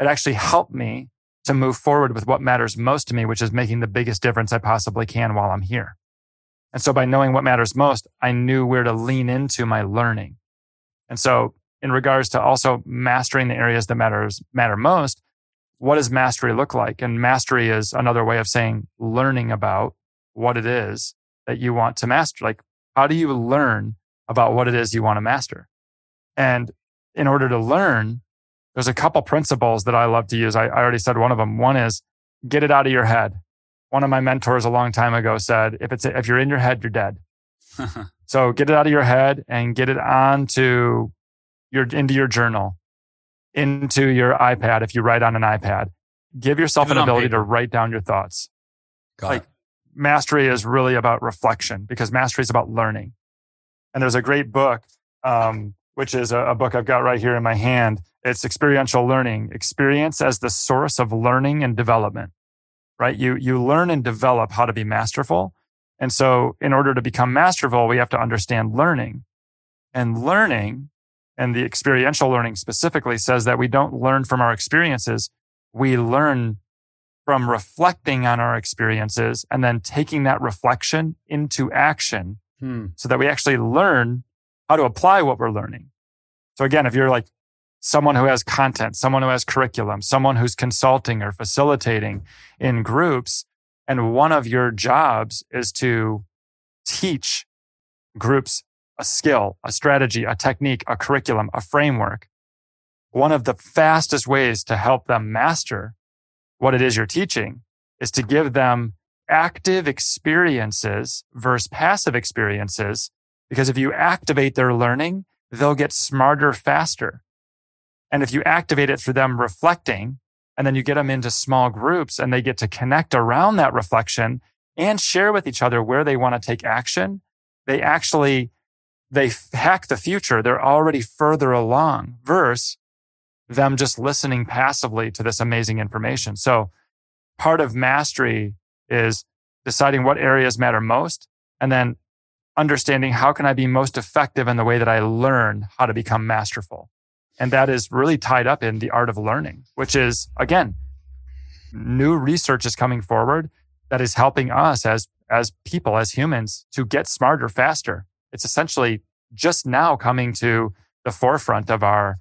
it actually helped me to move forward with what matters most to me, which is making the biggest difference I possibly can while I'm here. And so by knowing what matters most, I knew where to lean into my learning. And so in regards to also mastering the areas that matters, matter most, what does mastery look like? And mastery is another way of saying learning about what it is that you want to master. Like, how do you learn about what it is you want to master? And in order to learn, there's a couple principles that I love to use. I, I already said one of them. One is get it out of your head. One of my mentors a long time ago said, if it's, if you're in your head, you're dead. [LAUGHS] so get it out of your head and get it onto your, into your journal into your iPad if you write on an iPad. Give yourself Even an ability to write down your thoughts. Got like it. mastery is really about reflection because mastery is about learning. And there's a great book, um, which is a, a book I've got right here in my hand. It's experiential learning, experience as the source of learning and development, right? You, you learn and develop how to be masterful. And so in order to become masterful, we have to understand learning and learning and the experiential learning specifically says that we don't learn from our experiences. We learn from reflecting on our experiences and then taking that reflection into action hmm. so that we actually learn how to apply what we're learning. So again, if you're like someone who has content, someone who has curriculum, someone who's consulting or facilitating in groups, and one of your jobs is to teach groups a skill, a strategy, a technique, a curriculum, a framework. One of the fastest ways to help them master what it is you're teaching is to give them active experiences versus passive experiences. Because if you activate their learning, they'll get smarter faster. And if you activate it through them reflecting, and then you get them into small groups and they get to connect around that reflection and share with each other where they want to take action, they actually, they hack the future. They're already further along versus them just listening passively to this amazing information. So part of mastery is deciding what areas matter most and then understanding how can I be most effective in the way that I learn how to become masterful. And that is really tied up in the art of learning, which is again, new research is coming forward that is helping us as, as people, as humans to get smarter faster. It's essentially just now coming to the forefront of our,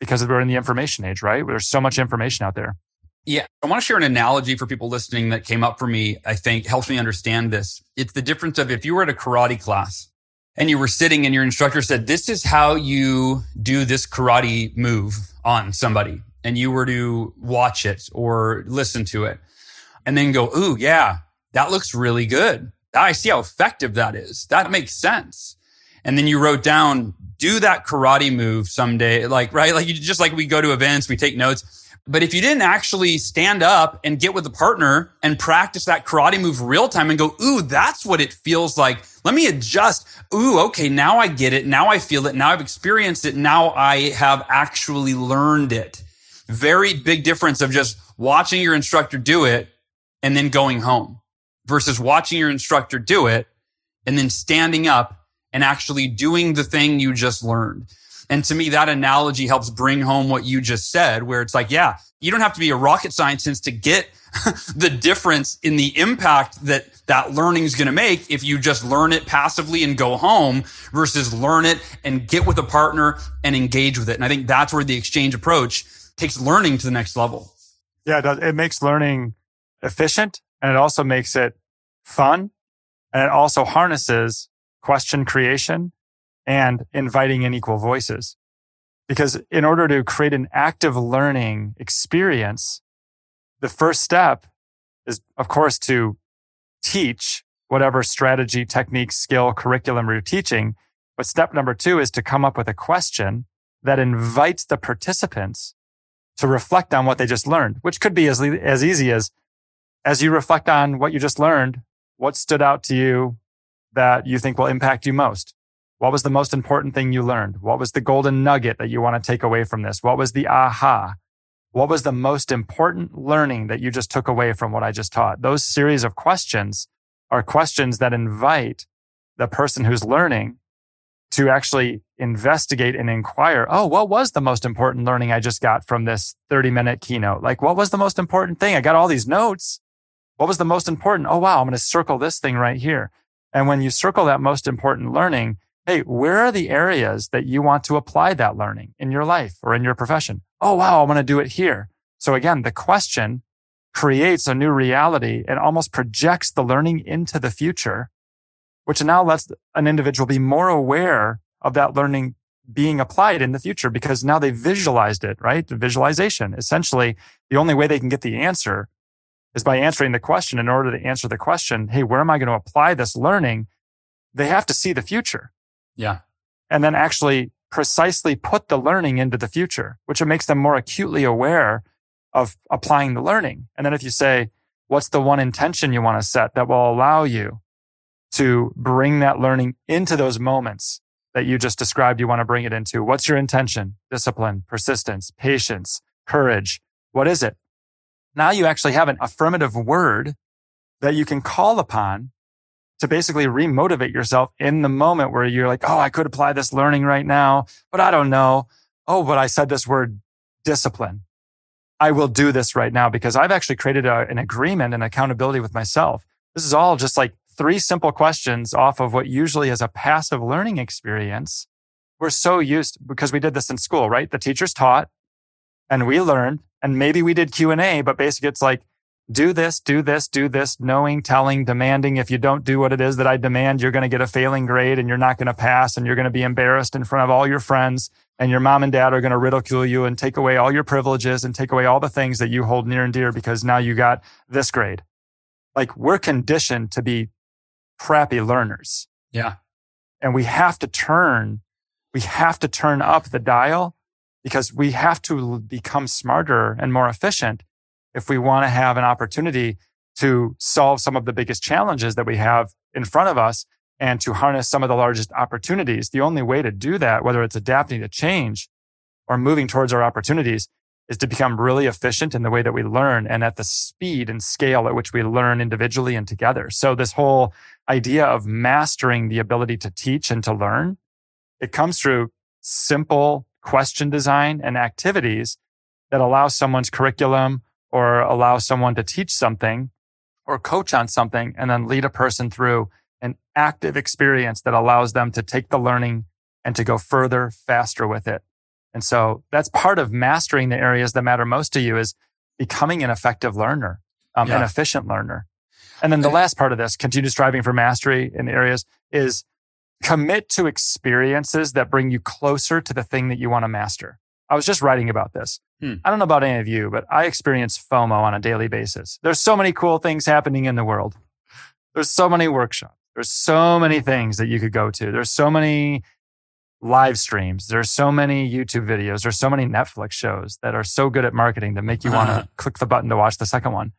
because we're in the information age, right? There's so much information out there. Yeah. I want to share an analogy for people listening that came up for me. I think helps me understand this. It's the difference of if you were at a karate class and you were sitting and your instructor said, this is how you do this karate move on somebody. And you were to watch it or listen to it and then go, Ooh, yeah, that looks really good. I see how effective that is. That makes sense. And then you wrote down, do that karate move someday. Like, right? Like you just like we go to events, we take notes but if you didn't actually stand up and get with a partner and practice that karate move real time and go, ooh, that's what it feels like. Let me adjust. Ooh, okay. Now I get it. Now I feel it. Now I've experienced it. Now I have actually learned it. Very big difference of just watching your instructor do it and then going home versus watching your instructor do it and then standing up and actually doing the thing you just learned. And to me, that analogy helps bring home what you just said, where it's like, yeah, you don't have to be a rocket scientist to get [LAUGHS] the difference in the impact that that learning is going to make if you just learn it passively and go home versus learn it and get with a partner and engage with it. And I think that's where the exchange approach takes learning to the next level. Yeah, it, does. it makes learning efficient and it also makes it fun. And it also harnesses question creation and inviting in equal voices. Because in order to create an active learning experience, the first step is, of course, to teach whatever strategy, technique, skill, curriculum you're teaching. But step number two is to come up with a question that invites the participants to reflect on what they just learned, which could be as, as easy as, as you reflect on what you just learned, what stood out to you that you think will impact you most? What was the most important thing you learned? What was the golden nugget that you want to take away from this? What was the aha? What was the most important learning that you just took away from what I just taught? Those series of questions are questions that invite the person who's learning to actually investigate and inquire. Oh, what was the most important learning I just got from this 30 minute keynote? Like, what was the most important thing? I got all these notes. What was the most important? Oh, wow. I'm going to circle this thing right here. And when you circle that most important learning, Hey, where are the areas that you want to apply that learning in your life or in your profession? Oh, wow. I want to do it here. So again, the question creates a new reality and almost projects the learning into the future, which now lets an individual be more aware of that learning being applied in the future because now they visualized it, right? The visualization. Essentially, the only way they can get the answer is by answering the question. In order to answer the question, Hey, where am I going to apply this learning? They have to see the future. Yeah. And then actually precisely put the learning into the future, which makes them more acutely aware of applying the learning. And then if you say, what's the one intention you want to set that will allow you to bring that learning into those moments that you just described you want to bring it into? What's your intention? Discipline, persistence, patience, courage. What is it? Now you actually have an affirmative word that you can call upon to basically remotivate yourself in the moment where you're like, Oh, I could apply this learning right now, but I don't know. Oh, but I said this word discipline. I will do this right now because I've actually created a, an agreement and accountability with myself. This is all just like three simple questions off of what usually is a passive learning experience we're so used because we did this in school, right? The teachers taught and we learned and maybe we did Q and A, but basically it's like, do this, do this, do this, knowing, telling, demanding. If you don't do what it is that I demand, you're going to get a failing grade and you're not going to pass and you're going to be embarrassed in front of all your friends and your mom and dad are going to ridicule you and take away all your privileges and take away all the things that you hold near and dear because now you got this grade. Like we're conditioned to be crappy learners. Yeah. And we have to turn, we have to turn up the dial because we have to become smarter and more efficient if we want to have an opportunity to solve some of the biggest challenges that we have in front of us and to harness some of the largest opportunities. The only way to do that, whether it's adapting to change or moving towards our opportunities, is to become really efficient in the way that we learn and at the speed and scale at which we learn individually and together. So this whole idea of mastering the ability to teach and to learn, it comes through simple question design and activities that allow someone's curriculum or allow someone to teach something or coach on something and then lead a person through an active experience that allows them to take the learning and to go further, faster with it. And so that's part of mastering the areas that matter most to you is becoming an effective learner, um, yeah. an efficient learner. And then the last part of this, continue striving for mastery in areas is commit to experiences that bring you closer to the thing that you want to master. I was just writing about this. Hmm. I don't know about any of you, but I experience FOMO on a daily basis. There's so many cool things happening in the world. There's so many workshops. There's so many things that you could go to. There's so many live streams. There's so many YouTube videos. There's so many Netflix shows that are so good at marketing that make you want to click the button to watch the second one.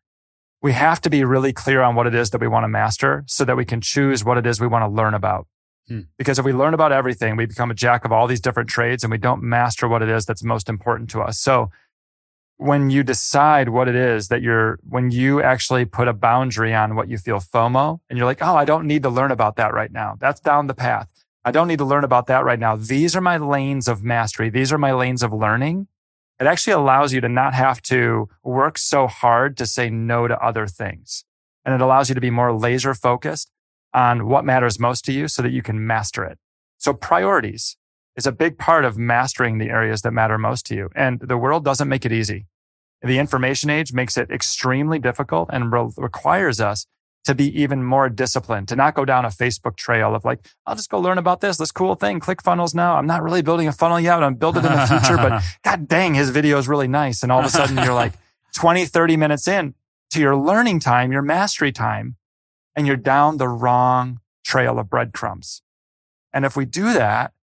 We have to be really clear on what it is that we want to master so that we can choose what it is we want to learn about. Hmm. Because if we learn about everything, we become a jack of all these different trades and we don't master what it is that's most important to us. So when you decide what it is that you're, when you actually put a boundary on what you feel FOMO and you're like, Oh, I don't need to learn about that right now. That's down the path. I don't need to learn about that right now. These are my lanes of mastery. These are my lanes of learning. It actually allows you to not have to work so hard to say no to other things. And it allows you to be more laser focused on what matters most to you so that you can master it. So priorities is a big part of mastering the areas that matter most to you. And the world doesn't make it easy. The information age makes it extremely difficult and re- requires us to be even more disciplined, to not go down a Facebook trail of like, I'll just go learn about this, this cool thing, click funnels now. I'm not really building a funnel yet. But I'm building it in the future, but [LAUGHS] God dang, his video is really nice. And all of a sudden you're like [LAUGHS] 20, 30 minutes in to your learning time, your mastery time and you're down the wrong trail of breadcrumbs. And if we do that,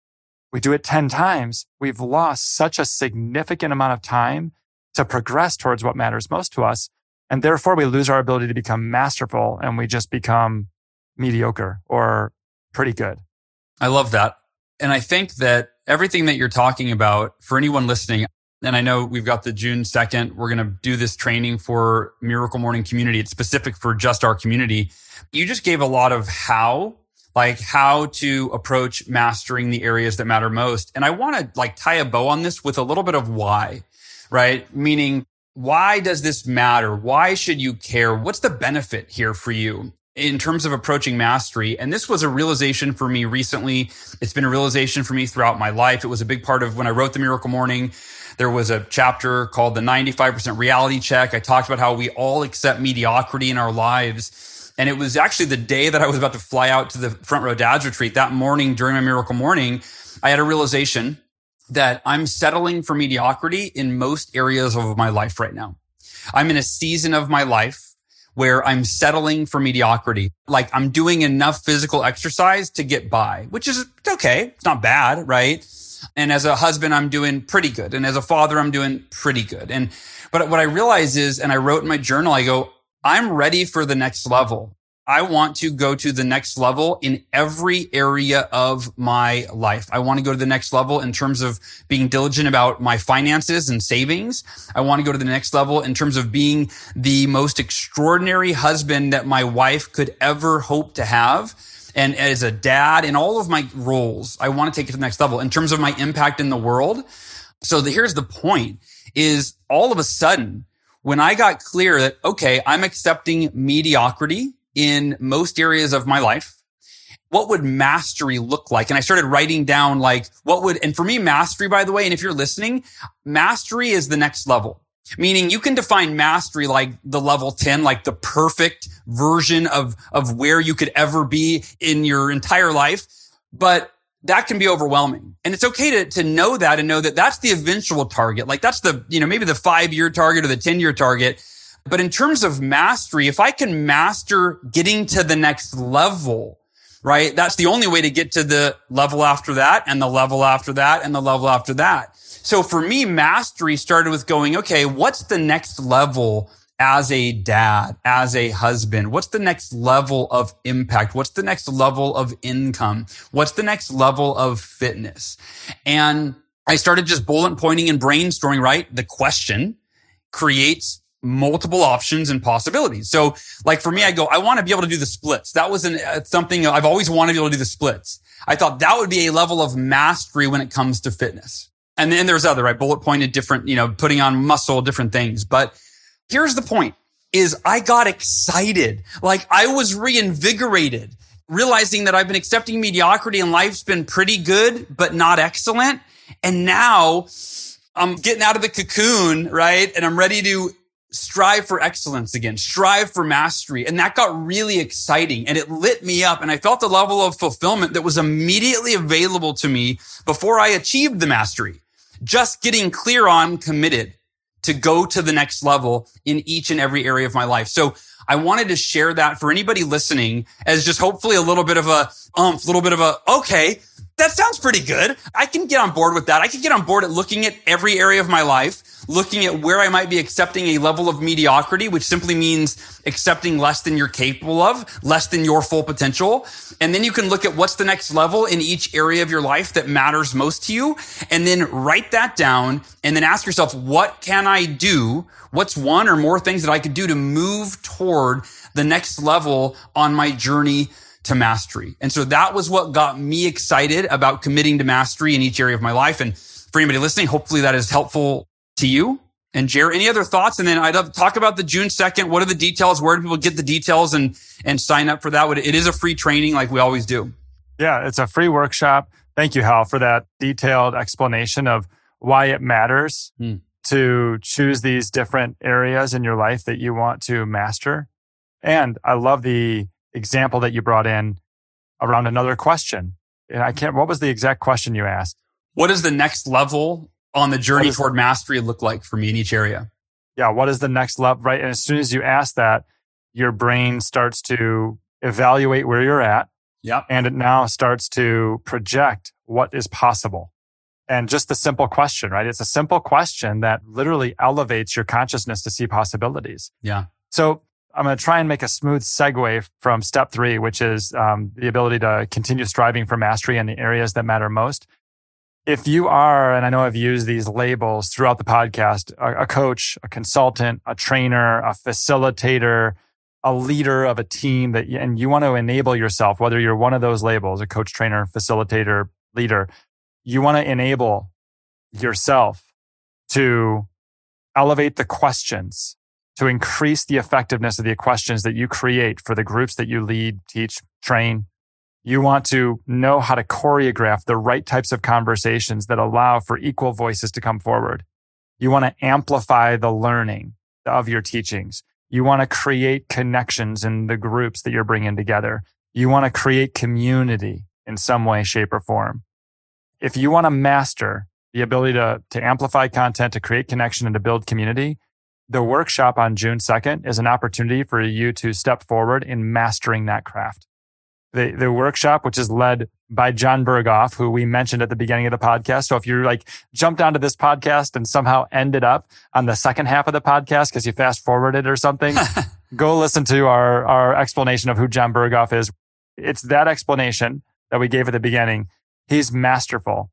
we do it 10 times, we've lost such a significant amount of time to progress towards what matters most to us. And therefore we lose our ability to become masterful and we just become mediocre or pretty good. I love that. And I think that everything that you're talking about for anyone listening, and I know we've got the June 2nd. We're going to do this training for Miracle Morning community. It's specific for just our community. You just gave a lot of how, like how to approach mastering the areas that matter most. And I want to like tie a bow on this with a little bit of why, right? Meaning, why does this matter? Why should you care? What's the benefit here for you? in terms of approaching mastery. And this was a realization for me recently. It's been a realization for me throughout my life. It was a big part of when I wrote the Miracle Morning. There was a chapter called the 95% reality check. I talked about how we all accept mediocrity in our lives. And it was actually the day that I was about to fly out to the front row dad's retreat that morning during my miracle morning. I had a realization that I'm settling for mediocrity in most areas of my life right now. I'm in a season of my life where I'm settling for mediocrity. Like I'm doing enough physical exercise to get by, which is okay. It's not bad, right? And as a husband, I'm doing pretty good. And as a father, I'm doing pretty good. And, but what I realize is, and I wrote in my journal, I go, I'm ready for the next level. I want to go to the next level in every area of my life. I want to go to the next level in terms of being diligent about my finances and savings. I want to go to the next level in terms of being the most extraordinary husband that my wife could ever hope to have and as a dad in all of my roles, I want to take it to the next level in terms of my impact in the world. So the, here's the point is all of a sudden, when I got clear that, okay, I'm accepting mediocrity in most areas of my life. what would mastery look like? And I started writing down like what would, and for me, mastery, by the way, and if you're listening, mastery is the next level. Meaning you can define mastery like the level 10, like the perfect version of, of where you could ever be in your entire life. But that can be overwhelming. And it's okay to, to know that and know that that's the eventual target. Like that's the, you know, maybe the five year target or the 10 year target. But in terms of mastery, if I can master getting to the next level, right? That's the only way to get to the level after that and the level after that and the level after that. So for me, mastery started with going, okay, what's the next level as a dad, as a husband? What's the next level of impact? What's the next level of income? What's the next level of fitness? And I started just bullet pointing and brainstorming, right? The question creates multiple options and possibilities. So like for me, I go, I want to be able to do the splits. That was an, uh, something I've always wanted to be able to do the splits. I thought that would be a level of mastery when it comes to fitness. And then there's other, right? Bullet pointed different, you know, putting on muscle, different things. But here's the point is I got excited. Like I was reinvigorated, realizing that I've been accepting mediocrity and life's been pretty good, but not excellent. And now I'm getting out of the cocoon, right? And I'm ready to strive for excellence again, strive for mastery. And that got really exciting and it lit me up. And I felt a level of fulfillment that was immediately available to me before I achieved the mastery. Just getting clear on committed to go to the next level in each and every area of my life. So I wanted to share that for anybody listening as just hopefully a little bit of a umph, a little bit of a, okay, that sounds pretty good. I can get on board with that. I can get on board at looking at every area of my life, looking at where I might be accepting a level of mediocrity, which simply means accepting less than you're capable of, less than your full potential. And then you can look at what's the next level in each area of your life that matters most to you. And then write that down and then ask yourself, what can I do? What's one or more things that I could do to move toward the next level on my journey to mastery. And so that was what got me excited about committing to mastery in each area of my life. And for anybody listening, hopefully that is helpful to you. And Jared, any other thoughts? And then I'd love to talk about the June 2nd. What are the details? Where do people get the details and, and sign up for that? It is a free training like we always do. Yeah, it's a free workshop. Thank you, Hal, for that detailed explanation of why it matters hmm. to choose these different areas in your life that you want to master. And I love the example that you brought in around another question. And I can't, what was the exact question you asked? What does the next level on the journey toward mastery look like for me in each area? Yeah. What is the next level? Right. And as soon as you ask that, your brain starts to evaluate where you're at. Yep. And it now starts to project what is possible. And just the simple question, right? It's a simple question that literally elevates your consciousness to see possibilities. Yeah. So I'm going to try and make a smooth segue from step three, which is um, the ability to continue striving for mastery in the areas that matter most. If you are, and I know I've used these labels throughout the podcast, a, a coach, a consultant, a trainer, a facilitator, a leader of a team that, and you want to enable yourself, whether you're one of those labels, a coach, trainer, facilitator, leader, you want to enable yourself to elevate the questions to increase the effectiveness of the questions that you create for the groups that you lead, teach, train. You want to know how to choreograph the right types of conversations that allow for equal voices to come forward. You want to amplify the learning of your teachings. You want to create connections in the groups that you're bringing together. You want to create community in some way, shape, or form. If you want to master the ability to, to amplify content, to create connection and to build community, the workshop on June 2nd is an opportunity for you to step forward in mastering that craft. The, the workshop, which is led by Jon Berghoff, who we mentioned at the beginning of the podcast. So if you like jumped onto this podcast and somehow ended up on the second half of the podcast because you fast forwarded or something, [LAUGHS] go listen to our, our explanation of who Jon Berghoff is. It's that explanation that we gave at the beginning. He's masterful.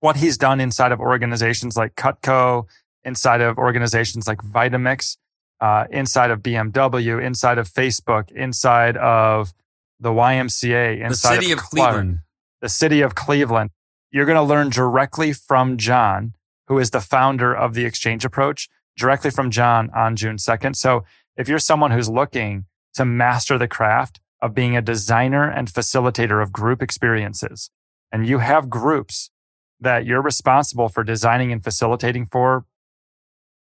What he's done inside of organizations like Cutco inside of organizations like Vitamix, uh, inside of BMW, inside of Facebook, inside of the YMCA, inside the city of, of Cleveland, the city of Cleveland. You're going to learn directly from Jon, who is the founder of the exchange approach, directly from Jon on June 2nd. So if you're someone who's looking to master the craft of being a designer and facilitator of group experiences, and you have groups that you're responsible for designing and facilitating for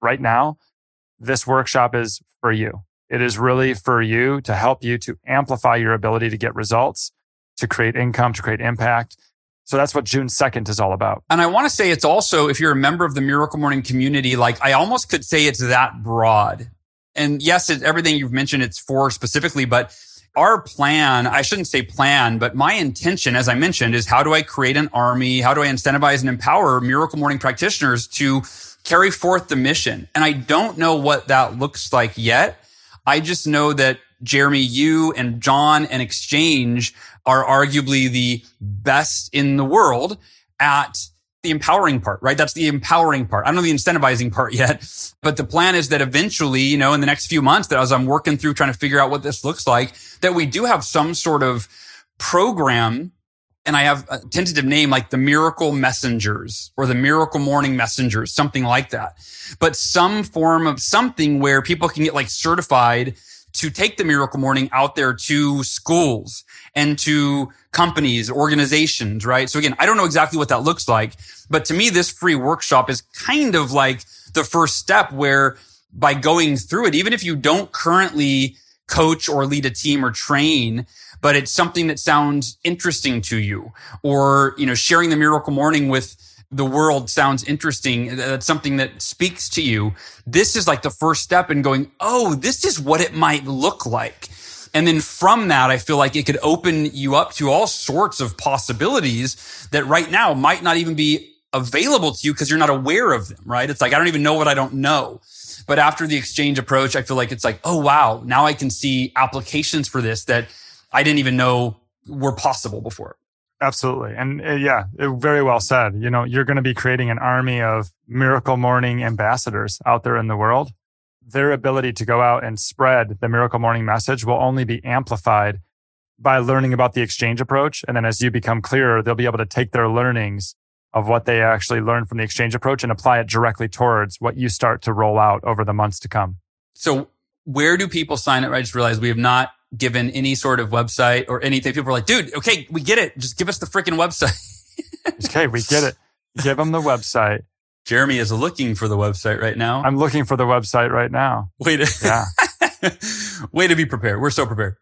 right now, this workshop is for you. It is really for you to help you to amplify your ability to get results, to create income, to create impact. So that's what June 2nd is all about. And I want to say it's also, if you're a member of the Miracle Morning community, like I almost could say it's that broad. And yes, it's everything you've mentioned, it's for specifically, but our plan, I shouldn't say plan, but my intention, as I mentioned, is how do I create an army? How do I incentivize and empower Miracle Morning practitioners to carry forth the mission? And I don't know what that looks like yet. I just know that Jeremy, you and Jon and Exchange are arguably the best in the world at the empowering part, right? That's the empowering part. I don't know the incentivizing part [LAUGHS] yet, but the plan is that eventually, you know, in the next few months that as I'm working through trying to figure out what this looks like, that we do have some sort of program and I have a tentative name like the miracle messengers or the miracle morning messengers, something like that. But some form of something where people can get like certified to take the miracle morning out there to schools and to companies, organizations, right? So again, I don't know exactly what that looks like, but to me, this free workshop is kind of like the first step where by going through it, even if you don't currently coach or lead a team or train, but it's something that sounds interesting to you or, you know, sharing the miracle morning with the world sounds interesting. That's something that speaks to you. This is like the first step in going, Oh, this is what it might look like. And then from that, I feel like it could open you up to all sorts of possibilities that right now might not even be available to you because you're not aware of them, right? It's like, I don't even know what I don't know. But after the exchange approach, I feel like it's like, oh, wow, now I can see applications for this that I didn't even know were possible before. Absolutely. And uh, yeah, it, very well said. You know, you're going to be creating an army of miracle morning ambassadors out there in the world. Their ability to go out and spread the miracle morning message will only be amplified by learning about the exchange approach. And then as you become clearer, they'll be able to take their learnings of what they actually learn from the exchange approach and apply it directly towards what you start to roll out over the months to come. So where do people sign up? I just realized we have not given any sort of website or anything. People are like, dude, okay, we get it. Just give us the freaking website. okay, we get it. Give them the website. Jeremy is looking for the website right now. I'm looking for the website right now. Wait, yeah. [LAUGHS] Way to be prepared. We're so prepared.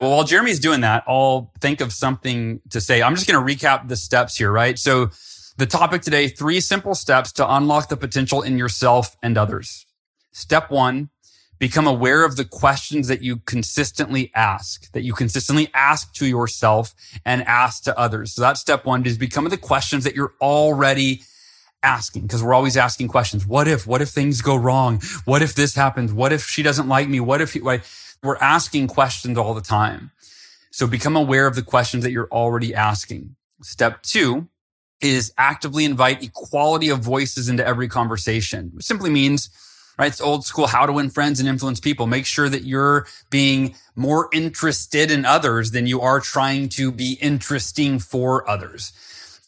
Well, while Jeremy's doing that, I'll think of something to say. I'm just going to recap the steps here, right? So the topic today, three simple steps to unlock the potential in yourself and others. Step one, become aware of the questions that you consistently ask, that you consistently ask to yourself and ask to others. So that's step one is become of the questions that you're already asking because we're always asking questions. What if, what if things go wrong? What if this happens? What if she doesn't like me? What if he, we're asking questions all the time. So become aware of the questions that you're already asking. Step two is actively invite equality of voices into every conversation. It simply means right? It's old school how to win friends and influence people. Make sure that you're being more interested in others than you are trying to be interesting for others.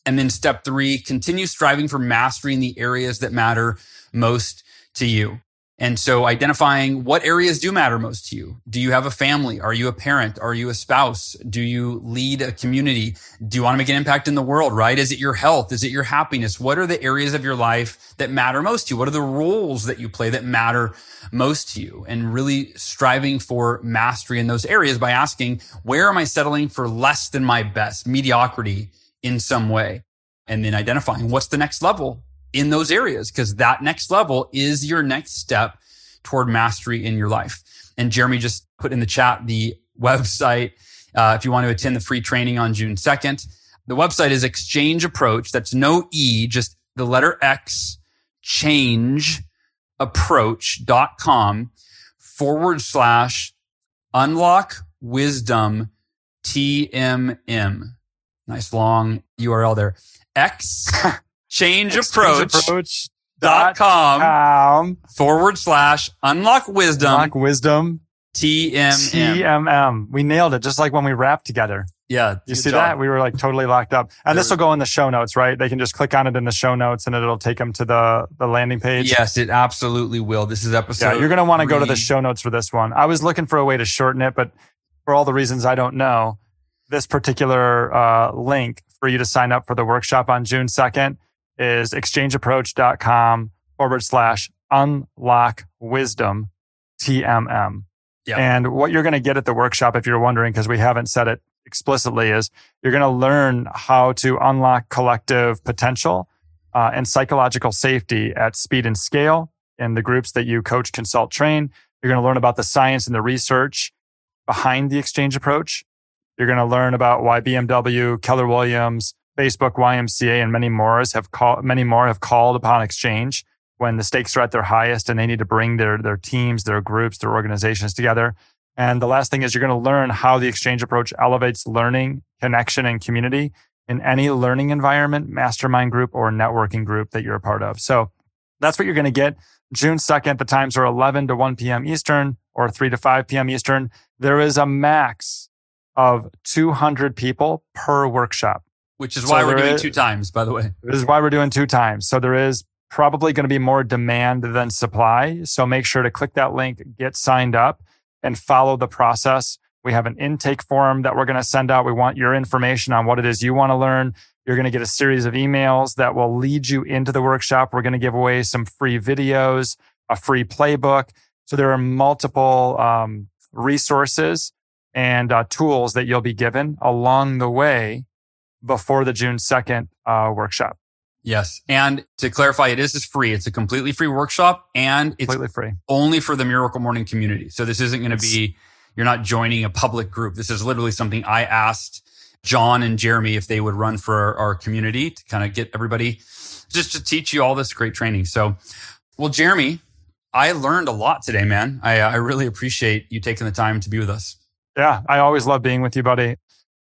And then step three, continue striving for mastery in the areas that matter most to you. And so identifying what areas do matter most to you. Do you have a family? Are you a parent? Are you a spouse? Do you lead a community? Do you want to make an impact in the world, right? Is it your health? Is it your happiness? What are the areas of your life that matter most to you? What are the roles that you play that matter most to you? And really striving for mastery in those areas by asking, where am I settling for less than my best mediocrity in some way? And then identifying what's the next level in those areas because that next level is your next step toward mastery in your life. And Jeremy just put in the chat the website. Uh, if you want to attend the free training on June 2nd, the website is exchange approach. That's no E, just the letter X change approach.com forward slash unlock wisdom TMM. Nice long URL there. X [LAUGHS] changeapproach dot com forward slash unlock wisdom. Unlock wisdom. TMM. TMM. We nailed it. Just like when we rapped together. Yeah. You see job. that? We were like totally locked up. And this will go in the show notes, right? They can just click on it in the show notes and it'll take them to the, the landing page. Yes, it absolutely will. This is episode. Yeah, you're going to want to go to the show notes for this one. I was looking for a way to shorten it, but for all the reasons I don't know, this particular uh, link for you to sign up for the workshop on June 2nd is exchangeapproach.com forward slash unlock wisdom TMM. Yep. And what you're going to get at the workshop, if you're wondering, because we haven't said it explicitly, is you're going to learn how to unlock collective potential uh, and psychological safety at speed and scale in the groups that you coach, consult, train. You're going to learn about the science and the research behind the exchange approach. You're going to learn about why BMW, Keller Williams, Facebook, YMCA, and many more have called, many more have called upon exchange when the stakes are at their highest and they need to bring their, their teams, their groups, their organizations together. And the last thing is you're going to learn how the exchange approach elevates learning, connection, and community in any learning environment, mastermind group, or networking group that you're a part of. So that's what you're going to get. June 2nd, the times are 11 to 1 p.m. Eastern or 3 to 5 p.m. Eastern. There is a max of 200 people per workshop. Which is so why we're doing is, two times, by the way. This is why we're doing two times. So there is probably going to be more demand than supply. So make sure to click that link, get signed up, and follow the process. We have an intake form that we're going to send out. We want your information on what it is you want to learn. You're going to get a series of emails that will lead you into the workshop. We're going to give away some free videos, a free playbook. So there are multiple um, resources and uh, tools that you'll be given along the way before the June 2nd uh, workshop. Yes. And to clarify, it is free. It's a completely free workshop and it's completely free only for the Miracle Morning community. So this isn't going to be, you're not joining a public group. This is literally something I asked Jon and Jeremy if they would run for our, our community to kind of get everybody just to teach you all this great training. So, well, Jeremy, I learned a lot today, man. I, I really appreciate you taking the time to be with us. Yeah, I always love being with you, buddy.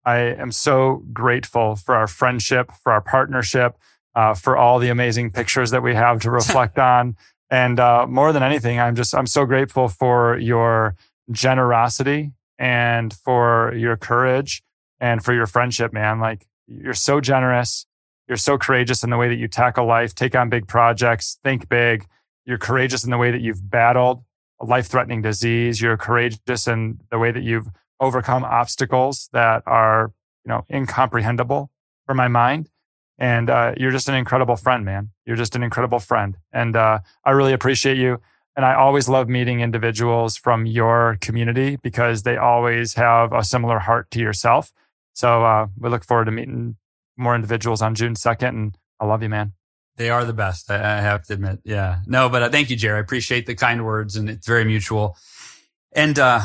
I am so grateful for our friendship, for our partnership, uh, for all the amazing pictures that we have to [LAUGHS] reflect on. And uh, more than anything, I'm just, I'm so grateful for your generosity and for your courage and for your friendship, man. Like you're so generous. You're so courageous in the way that you tackle life, take on big projects, think big. You're courageous in the way that you've battled a life threatening disease. You're courageous in the way that you've overcome obstacles that are, you know, incomprehensible for my mind. And uh, you're just an incredible friend, man. You're just an incredible friend. And uh, I really appreciate you. And I always love meeting individuals from your community because they always have a similar heart to yourself. So uh, we look forward to meeting more individuals on June 2nd. And I love you, man. They are the best. I have to admit. Yeah. No, but uh, thank you, Jerry. I appreciate the kind words and it's very mutual. And uh,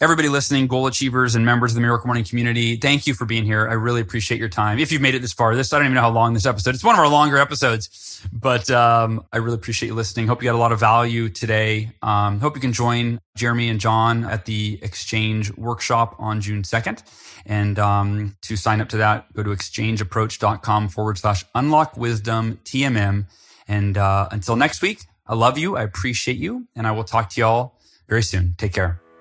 everybody listening, goal achievers and members of the Miracle Morning community, thank you for being here. I really appreciate your time. If you've made it this far, this, I don't even know how long this episode, it's one of our longer episodes, but, um, I really appreciate you listening. Hope you got a lot of value today. Um, hope you can join Jeremy and Jon at the exchange workshop on June 2nd. And, um, to sign up to that, go to exchangeapproach.com forward slash unlock wisdom TMM. And, uh, until next week, I love you. I appreciate you and I will talk to y'all very soon. Take care.